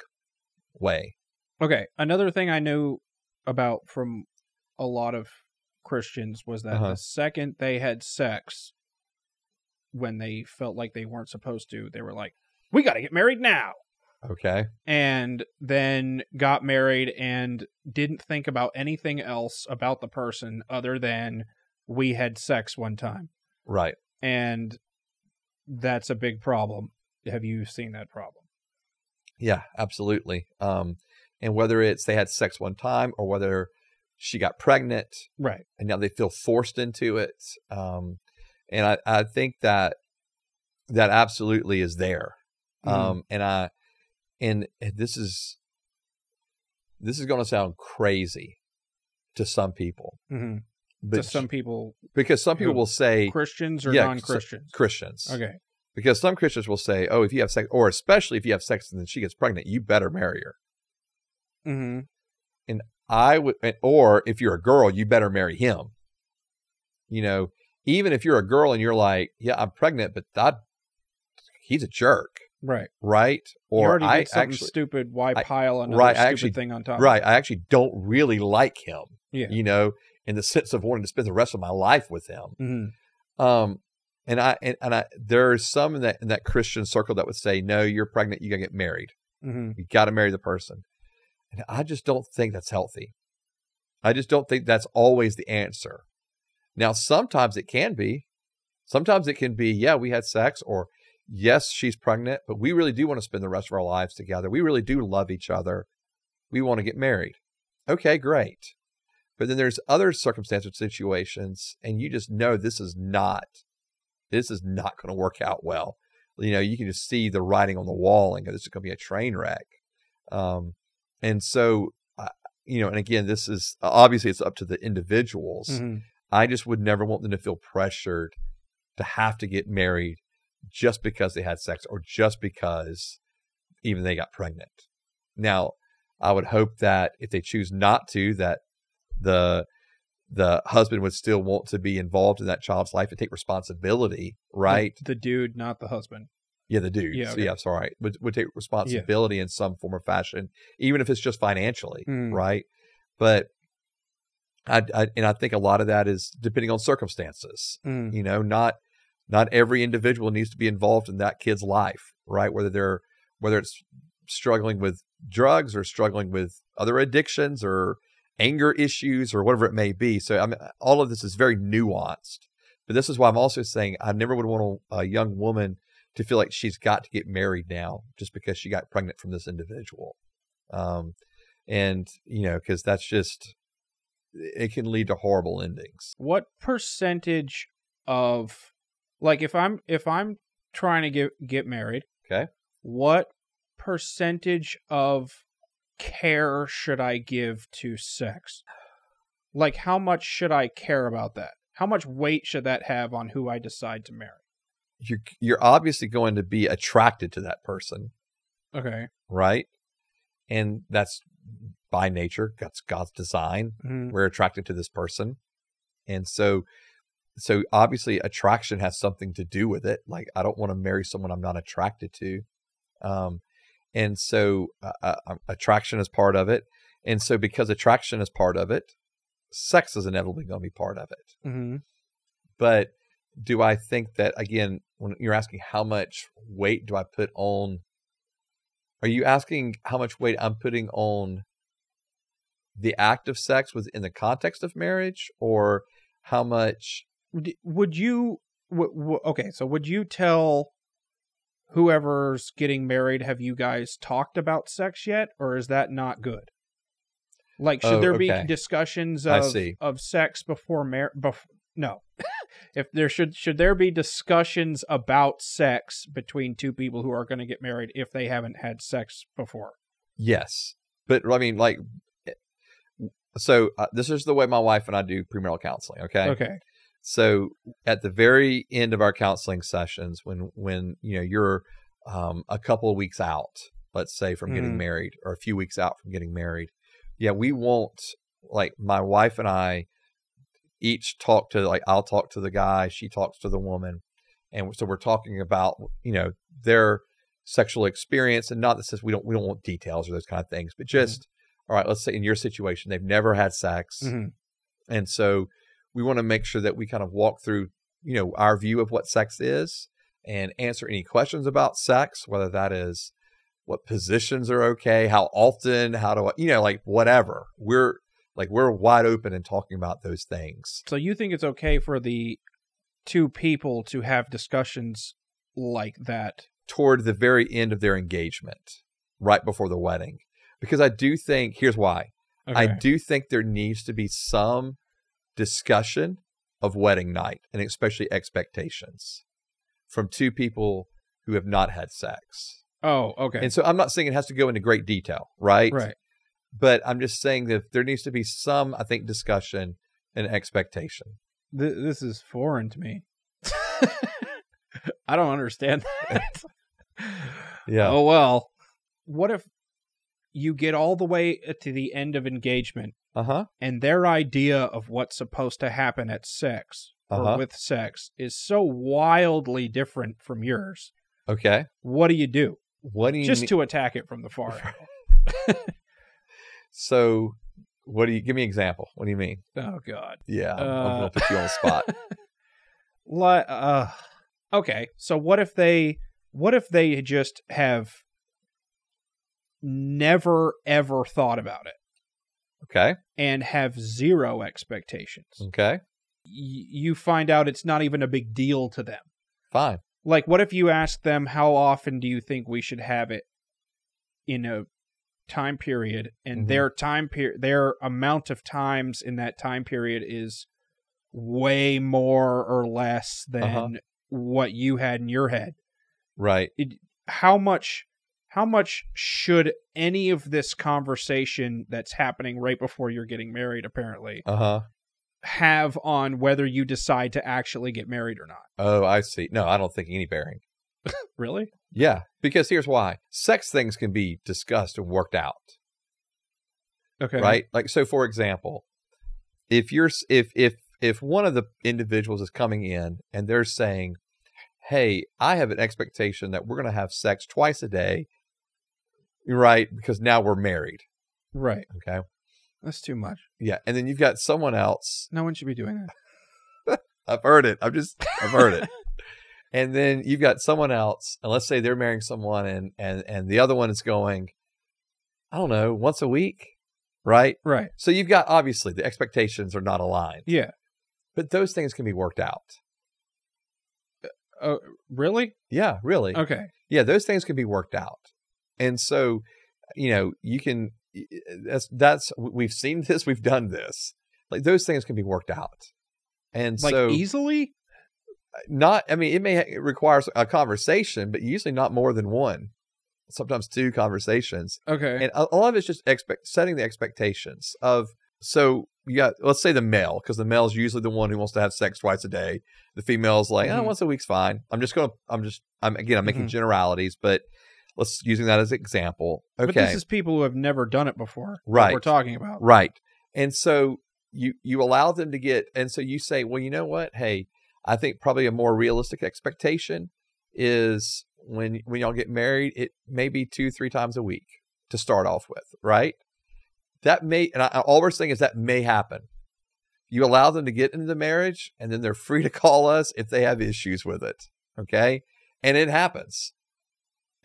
way. Okay. Another thing I knew about from a lot of Christians was that Uh-huh. the second they had sex, when they felt like they weren't supposed to, they were like, "We got to get married now." Okay. and then got married and didn't think about anything else about the person other than we had sex one time. Right. And that's a big problem. Have you seen that problem? Yeah, absolutely. Um, and whether it's they had sex one time or whether she got pregnant Right. and now they feel forced into it. Um, and I, I think that that absolutely is there. Mhm. Um, and I, and this is, this is going to sound crazy to some people, hmm but to some people, because some people will say Christians or yeah, non-Christians. Christians, okay. because some Christians will say, oh, if you have sex, or especially if you have sex and then she gets pregnant, you better marry her. hmm And I would, or if you're a girl, you better marry him. You know, even if you're a girl and you're like, yeah, I'm pregnant, but that he's a jerk, Right. right? Or already I did something actually, stupid. Why pile another right, stupid actually- thing on top? right, I actually don't really like him. Yeah. You know, in the sense of wanting to spend the rest of my life with him. hmm Um, and I and, and I there's some in that in that Christian circle that would say, no, you're pregnant, you gotta get married. hmm You got to marry the person. And I just don't think that's healthy. I just don't think that's always the answer. Now, sometimes it can be. Sometimes it can be, yeah, we had sex, or yes, she's pregnant, but we really do want to spend the rest of our lives together. We really do love each other. We want to get married. Okay, great. But then there's other circumstances, situations, and you just know this is not, this is not going to work out well. You know, you can just see the writing on the wall and go, this is going to be a train wreck. Um, and so, uh, you know, and again, this is obviously it's up to the individuals. hmm I just would never want them to feel pressured to have to get married just because they had sex or just because even they got pregnant. Now, I would hope that if they choose not to, that the the husband would still want to be involved in that child's life and take responsibility, right? The, the dude, not the husband. Yeah, the dude. Yeah, Yeah, okay. yeah sorry. Would would take responsibility in some form or fashion, even if it's just financially, Mm. right? But I, I and I think a lot of that is depending on circumstances. Mm. You know, not not every individual needs to be involved in that kid's life, right? Whether they're whether it's struggling with drugs or struggling with other addictions or anger issues or whatever it may be. So I mean, all of this is very nuanced. But this is why I'm also saying I never would want a, a young woman to feel like she's got to get married now just because she got pregnant from this individual. Um, and you know, because that's just it can lead to horrible endings. What percentage of like if I'm if I'm trying to get get married, Okay. what percentage of care should I give to sex? Like how much should I care about that? How much weight should that have on who I decide to marry? You're you're obviously going to be attracted to that person, Okay. right? And that's by nature. That's God's design. Mhm. We're attracted to this person, and so so obviously attraction has something to do with it. Like I don't want to marry someone I'm not attracted to, um, and so uh, uh, um, attraction is part of it. And so because attraction is part of it, sex is inevitably going to be part of it. Mhm. but do I think that again when you're asking how much weight do I put on are you asking how much weight I'm putting on the act of sex within the context of marriage or how much Would- Would you w- w- okay, so would you tell whoever's getting married have you guys talked about sex yet or is that not good? Like should Oh, there be discussions of of sex before marriage? bef- no. if there should should there be discussions about sex between two people who are going to get married if they haven't had sex before? yes but I mean like eh, so uh, this is the way my wife and I do premarital counseling okay Okay. So at the very end of our counseling sessions, when when you know you're um, a couple of weeks out, let's say from getting Mhm. married, or a few weeks out from getting married, yeah, we won't like my wife and I each talk to like I'll talk to the guy, she talks to the woman, and so we're talking about you know their sexual experience, and not that says we don't we don't want details or those kind of things, but just all right, let's say in your situation they've never had sex, Mhm. and so we want to make sure that we kind of walk through, you know, our view of what sex is and answer any questions about sex, whether that is what positions are okay, how often, how do I, you know, like whatever. We're like, we're wide open in talking about those things. So you think it's okay for the two people to have discussions like that? toward the very end of their engagement, right before the wedding. Because I do think, here's why I do think there needs to be some discussion of wedding night and especially expectations from two people who have not had sex. oh, okay. And so I'm not saying it has to go into great detail, right? right. But I'm just saying that there needs to be some, I think, discussion and expectation. Th- this is foreign to me. I don't understand that. Yeah. Oh well. What if you get all the way to the end of engagement Uh huh. and their idea of what's supposed to happen at sex Uh-huh. or with sex is so wildly different from yours? Okay. What do you do? What do you Just mean? to attack it from the far end. so, what do you give me an example? What do you mean? Oh God. Yeah, I'm, I'm Uh, gonna put you on the spot. like uh, okay, so what if they what if they just have never ever thought about it Okay. and have zero expectations? Okay. Y- you find out it's not even a big deal to them. Fine. Like what if you ask them how often do you think we should have it in a time period and Mhm. their time period their amount of times in that time period is way more or less than Uh-huh. what you had in your head Right. how much how much should any of this conversation that's happening right before you're getting married apparently Uh huh. have on whether you decide to actually get married or not Oh, I see. No, I don't think any bearing. really Yeah, because here's why: sex things can be discussed and worked out. Okay. right? Like so for example, if you're if if if one of the individuals is coming in and they're saying, "Hey, I have an expectation that we're going to have sex twice a day." Right? Because now we're married, Right. okay? That's too much. Yeah, and then you've got someone else. No one should be doing that. I've heard it. I've just I've heard it. And then you've got someone else, and let's say they're marrying someone and and and the other one is going I don't know, once a week, right? Right. So you've got obviously the expectations are not aligned. Yeah. But those things can be worked out. Uh, oh, really? Yeah, really. Okay. Yeah, those things can be worked out. And so, you know, you can that's that's we've seen this, we've done this. Like those things can be worked out. And Like so easily? not I mean, it may it requires a conversation, but usually not more than one. Sometimes two conversations. Okay. And a, a lot of it's just expect setting the expectations of so you got let's say the male because the male is usually the one who wants to have sex twice a day. The female's like, oh, Mhm. once a week's fine. I'm just gonna I'm just I'm again I'm making Mhm. generalities, but let's using that as an example. Okay, But this is people who have never done it before. Right. We're talking about. right. And so you you allow them to get and so you say, well, you know what? Hey, I think probably a more realistic expectation is when when y'all get married, it may be two three times a week to start off with, right? That may and I, all we're saying is that may happen. You allow them to get into the marriage, and then they're free to call us if they have issues with it. Okay, and it happens.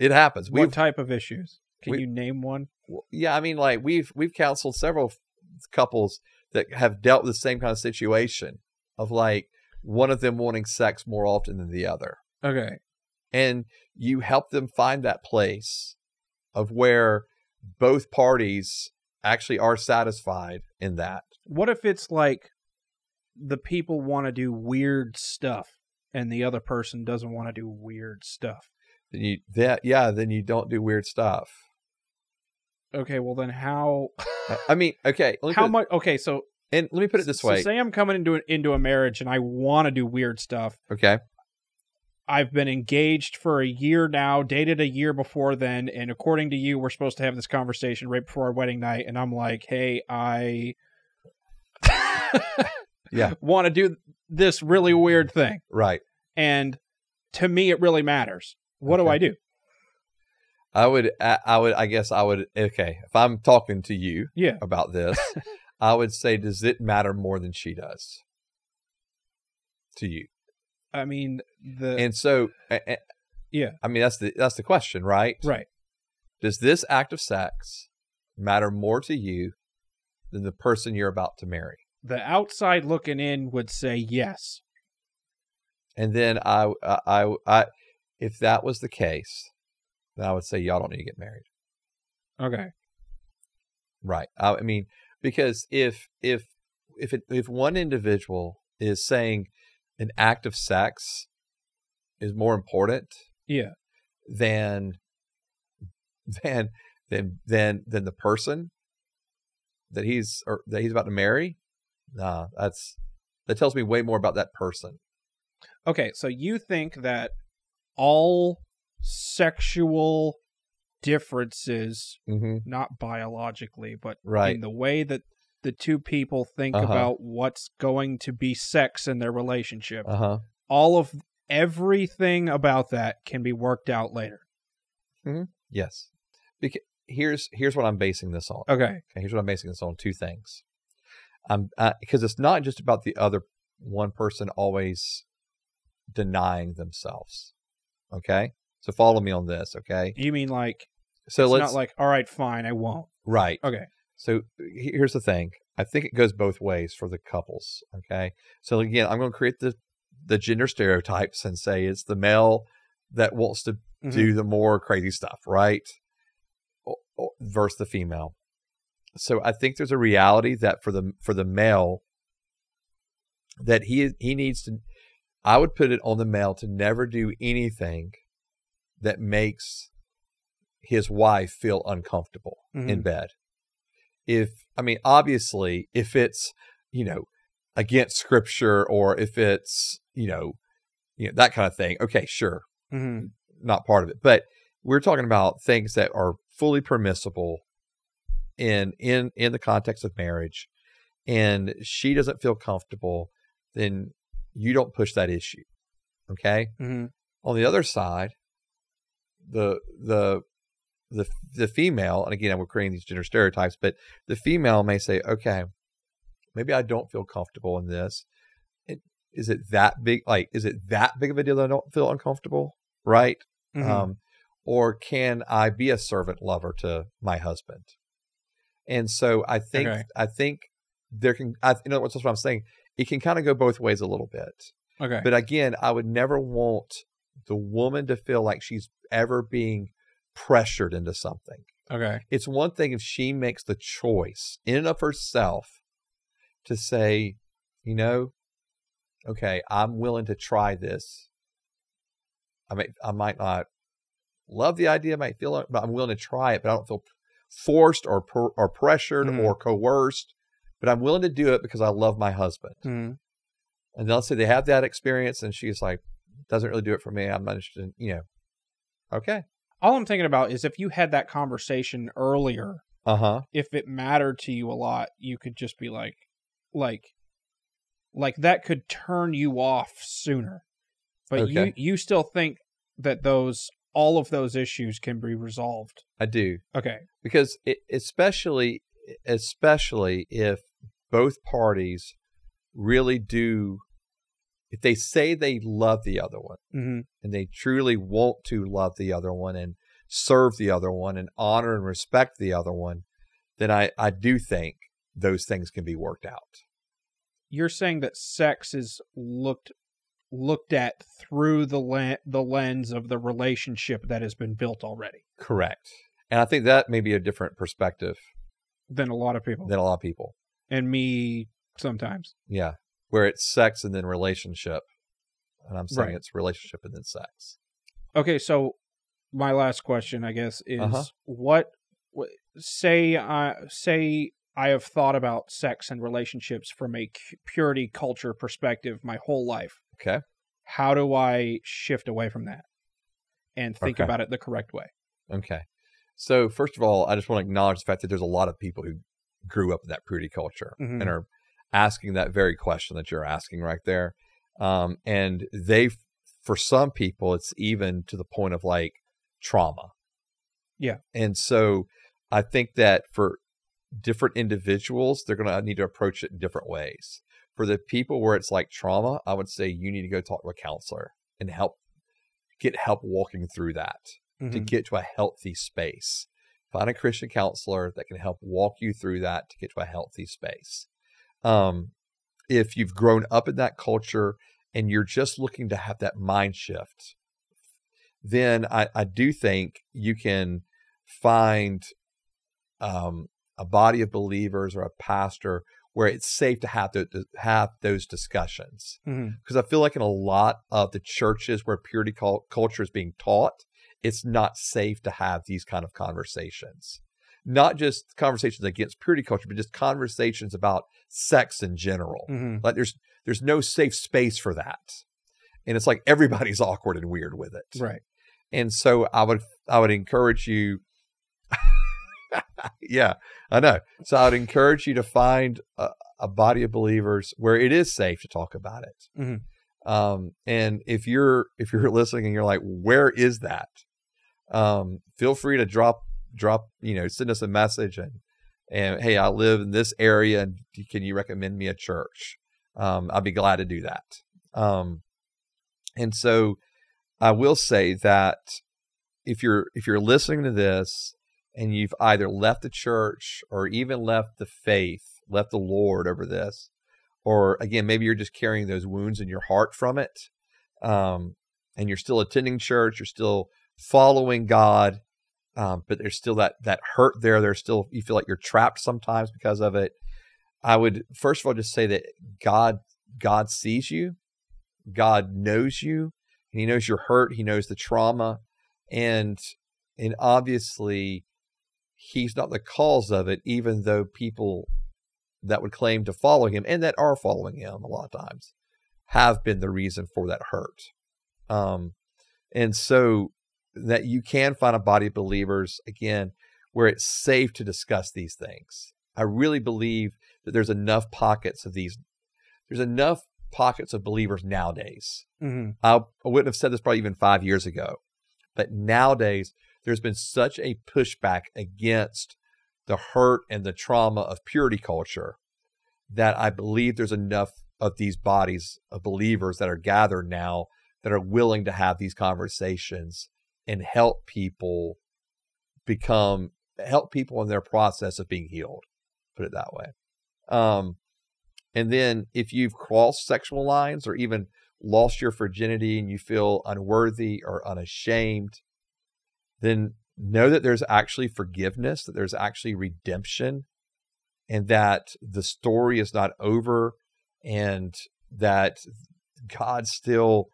It happens. What We've type of issues? Can we- you name one? yeah, I mean, like we've we've counseled several couples that have dealt with the same kind of situation of like one of them wanting sex more often than the other, Okay. and you help them find that place of where both parties actually are satisfied in that. What if it's like the people want to do weird stuff and the other person doesn't want to do weird stuff? Then you that yeah, then you don't do weird stuff. Okay, well then how I- mean, okay, how much okay, so and let me put it this so way. say I'm coming into a, into a marriage and I want to do weird stuff. Okay, I've been engaged for a year now, dated a year before then, and according to you, we're supposed to have this conversation right before our wedding night, and I'm like, hey, I Yeah. want to do this really weird thing. right. And to me it really matters. What do I do? I would, I I would, I guess I would. Okay, if I'm talking to you, Yeah. about this, I would say, does it matter more than she does to you? I mean the And so, a- Yeah. I mean that's the that's the question, right? right. Does this act of sex matter more to you than the person you're about to marry? The outside looking in would say yes. And then I, I, I, I if that was the case, then I would say y'all don't need to get married. Okay. Right. I, I mean, because if if if it, if one individual is saying an act of sex is more important Yeah. than than than than than the person that he's or that he's about to marry, nah, that's that tells me way more about that person. Okay, so you think that all sexual differences, Mm-hmm. not biologically, but Right. in the way that the two people think Uh-huh. about what's going to be sex in their relationship, Uh huh. all of everything about that can be worked out later. Yes. Because here's here's what I'm basing this on. Okay. Okay, here's what I'm basing this on: two things. Um, because it's not just about the other one person always denying themselves. Okay, so follow me on this. Okay, You mean like so it's let's not like, all right, fine, I won't. right. Okay. So here's the thing. I think it goes both ways for the couples. Okay. So again, I'm going to create the the gender stereotypes and say it's the male that wants to Mhm. do the more crazy stuff, right? Versus the female. So I think there's a reality that for the for the male that he he needs to I would put it on the male to never do anything that makes his wife feel uncomfortable in Mhm. bed. If I mean obviously if it's, you know, against scripture or if it's, you know, you know that kind of thing, okay, sure, Mhm. not part of it. But we're talking about things that are fully permissible in in in the context of marriage and she doesn't feel comfortable then you don't push that issue okay hmm on the other side the the the the female and again we're creating these gender stereotypes but the female may say okay maybe i don't feel comfortable in this it, is it that big like is it that big of a deal that i don't feel uncomfortable right Mhm. um, or can I be a servant lover to my husband? And so I think Okay. I think there can I you know that's what I'm saying. It can kind of go both ways a little bit. okay. But again, I would never want the woman to feel like she's ever being pressured into something. okay. It's one thing if she makes the choice in and of herself to say, you know, okay, I'm willing to try this. I may, I might not love the idea, I might feel it, but I'm willing to try it. But I don't feel forced or per, or pressured Mhm. or coerced. But I'm willing to do it because I love my husband. hmm And let's say they have that experience, and she's like, doesn't really do it for me. I'm not interested. In, you know, okay, All I'm thinking about is if you had that conversation earlier, uh huh, if it mattered to you a lot, you could just be like, like, like that could turn you off sooner. But you you still think that those all of those issues can be resolved. I do. Okay. because it, especially especially if both parties really do if they say they love the other one hmm and they truly want to love the other one and serve the other one and honor and respect the other one then i i do think those things can be worked out. You're saying that sex is looked looked at through the the lens of the relationship that has been built already. Correct. And i think that may be a different perspective than a lot of people. than a lot of people and me sometimes. yeah where it's sex and then relationship and i'm saying Right. it's relationship and then sex Okay, so my last question, I guess, is Uh-huh. what, say I say I have thought about sex and relationships from a purity culture perspective my whole life. okay How do I shift away from that and think Okay. about it the correct way? Okay. So first of all, I just want to acknowledge the fact that there's a lot of people who grew up in that purity culture Mhm. and are asking that very question that you're asking right there. Um, and they, for some people, it's even to the point of like trauma. Yeah. And so I think that for different individuals, they're going to need to approach it in different ways. For the people where it's like trauma, I would say you need to go talk to a counselor and help get help walking through that to Mhm. get to a healthy space. Find a Christian counselor that can help walk you through that to get to a healthy space. Um, if you've grown up in that culture and you're just looking to have that mind shift, then I, I do think you can find um, a body of believers or a pastor where it's safe to have to, to have those discussions because I feel like in a lot of the churches where purity cul- culture is being taught, it's not safe to have these kind of conversations. Not just conversations against purity culture, but just conversations about sex in general. Mhm. Like there's there's no safe space for that, and it's like everybody's awkward and weird with it. Right. And so I would I would encourage you. yeah, I know. So I would encourage you to find a, a body of believers where it is safe to talk about it. Mhm. Um, and if you're if you're listening and you're like, where is that? Um, feel free to drop drop you know send us a message and and hey, I live in this area and can you recommend me a church? Um, I'd be glad to do that. Um, and so I will say that if you're if you're listening to this and you've either left the church or even left the faith, left the Lord over this, or again maybe you're just carrying those wounds in your heart from it, um, and you're still attending church, you're still following God, um, but there's still that that hurt there. There's still you feel like you're trapped sometimes because of it. I would first of all just say that God God sees you, God knows you, and He knows your hurt. He knows the trauma, and and obviously He's not the cause of it, even though people that would claim to follow Him and that are following Him a lot of times have been the reason for that hurt. Um, and so that you can find a body of believers again where it's safe to discuss these things. I really believe that there's enough pockets of these. There's enough pockets of believers nowadays. Mm-hmm. I, I wouldn't have said this probably even five years ago, but nowadays there's been such a pushback against the hurt and the trauma of purity culture that I believe there's enough of these bodies of believers that are gathered now that are willing to have these conversations and help people become help people in their process of being healed put it that way. Um and then if you've crossed sexual lines or even lost your virginity and you feel unworthy or unashamed then know that there's actually forgiveness that there's actually redemption and that the story is not over and that God still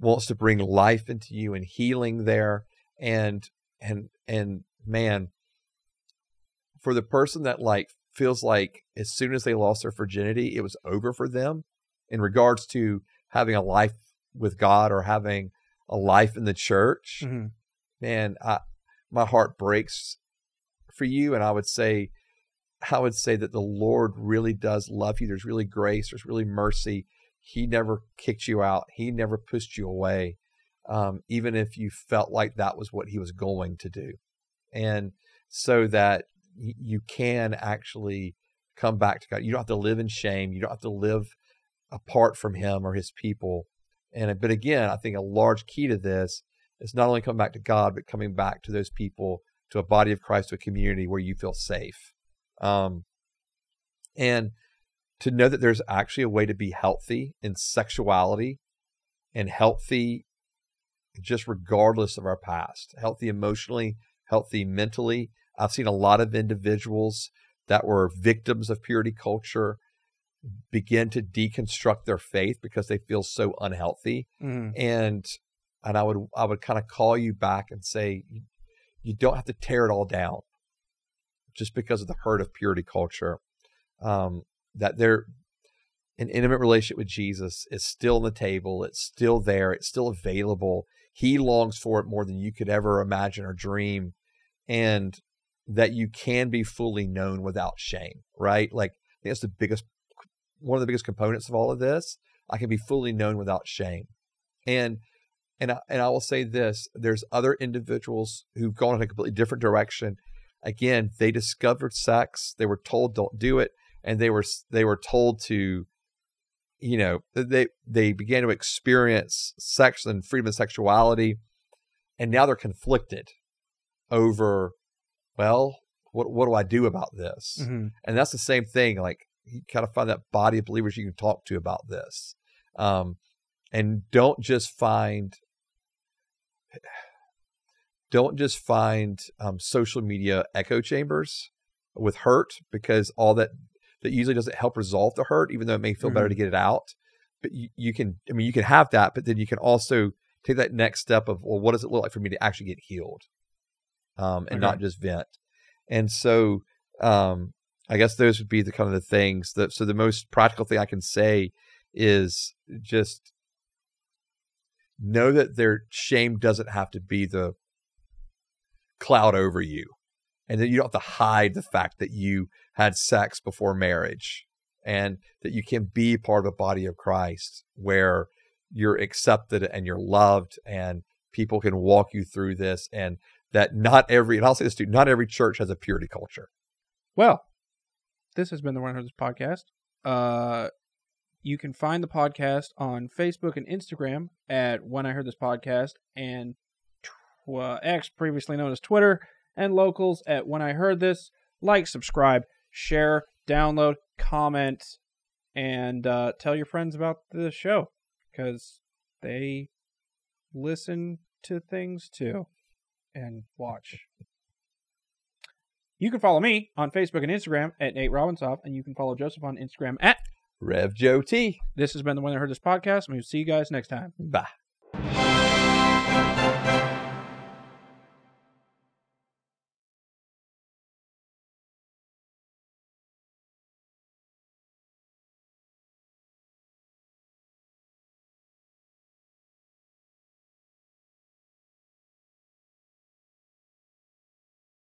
wants to bring life into you and healing there and and and man for the person that like feels like as soon as they lost their virginity it was over for them in regards to having a life with God or having a life in the church Mm-hmm. man I, my heart breaks for you and I would say I would say that the Lord really does love you. There's really grace. There's really mercy. He never kicked you out. He never pushed you away, um, even if you felt like that was what He was going to do. And so that you can actually come back to God. You don't have to live in shame. You don't have to live apart from Him or His people. And but again, I think a large key to this is not only coming back to God, but coming back to those people, to a body of Christ, to a community where you feel safe. Um, and to know that there's actually a way to be healthy in sexuality and healthy just regardless of our past, healthy emotionally, healthy mentally. I've seen a lot of individuals that were victims of purity culture begin to deconstruct their faith because they feel so unhealthy Mm-hmm. and and I would I would kind of call you back and say you, you don't have to tear it all down just because of the hurt of purity culture. Um, that there an intimate relationship with Jesus is still on the table. It's still there. It's still available. He longs for it more than you could ever imagine or dream, and that you can be fully known without shame. Right? Like I think that's the biggest one of the biggest components of all of this. I can be fully known without shame, and and I, and I will say this: there's other individuals who've gone in a completely different direction. Again, they discovered sex. They were told don't do it, and they were they were told to, you know, they they began to experience sex and freedom of sexuality, and now they're conflicted over, well, what what do I do about this? Mm-hmm. and that's the same thing like you kind of find that body of believers you can talk to about this um, and don't just find don't just find um, social media echo chambers with hurt because all that that usually doesn't help resolve the hurt even though it may feel better to get it out but you, you can i mean you can have that but then you can also take that next step of well what does it look like for me to actually get healed um, and Okay. not just vent and so um, I guess those would be the kind of the things that. So the most practical thing I can say is just know that their shame doesn't have to be the cloud over you, and that you don't have to hide the fact that you had sex before marriage, and that you can be part of a body of Christ where you're accepted and you're loved, and people can walk you through this, and that not every. And I'll say this too: not every church has a purity culture. Well, this has been the One Hundred podcast. Uh, you can find the podcast on Facebook and Instagram at When I Heard This Podcast, and tw- uh, X, previously known as Twitter, and locals at When I Heard This. Like, subscribe, share, download, comment, and uh, tell your friends about the show because they listen to things too and watch. You can follow me on Facebook and Instagram at Nate Robinsoff, and you can follow Joseph on Instagram at Rev Joe T. This has been the When I Heard This podcast, and we'll see you guys next time. Bye.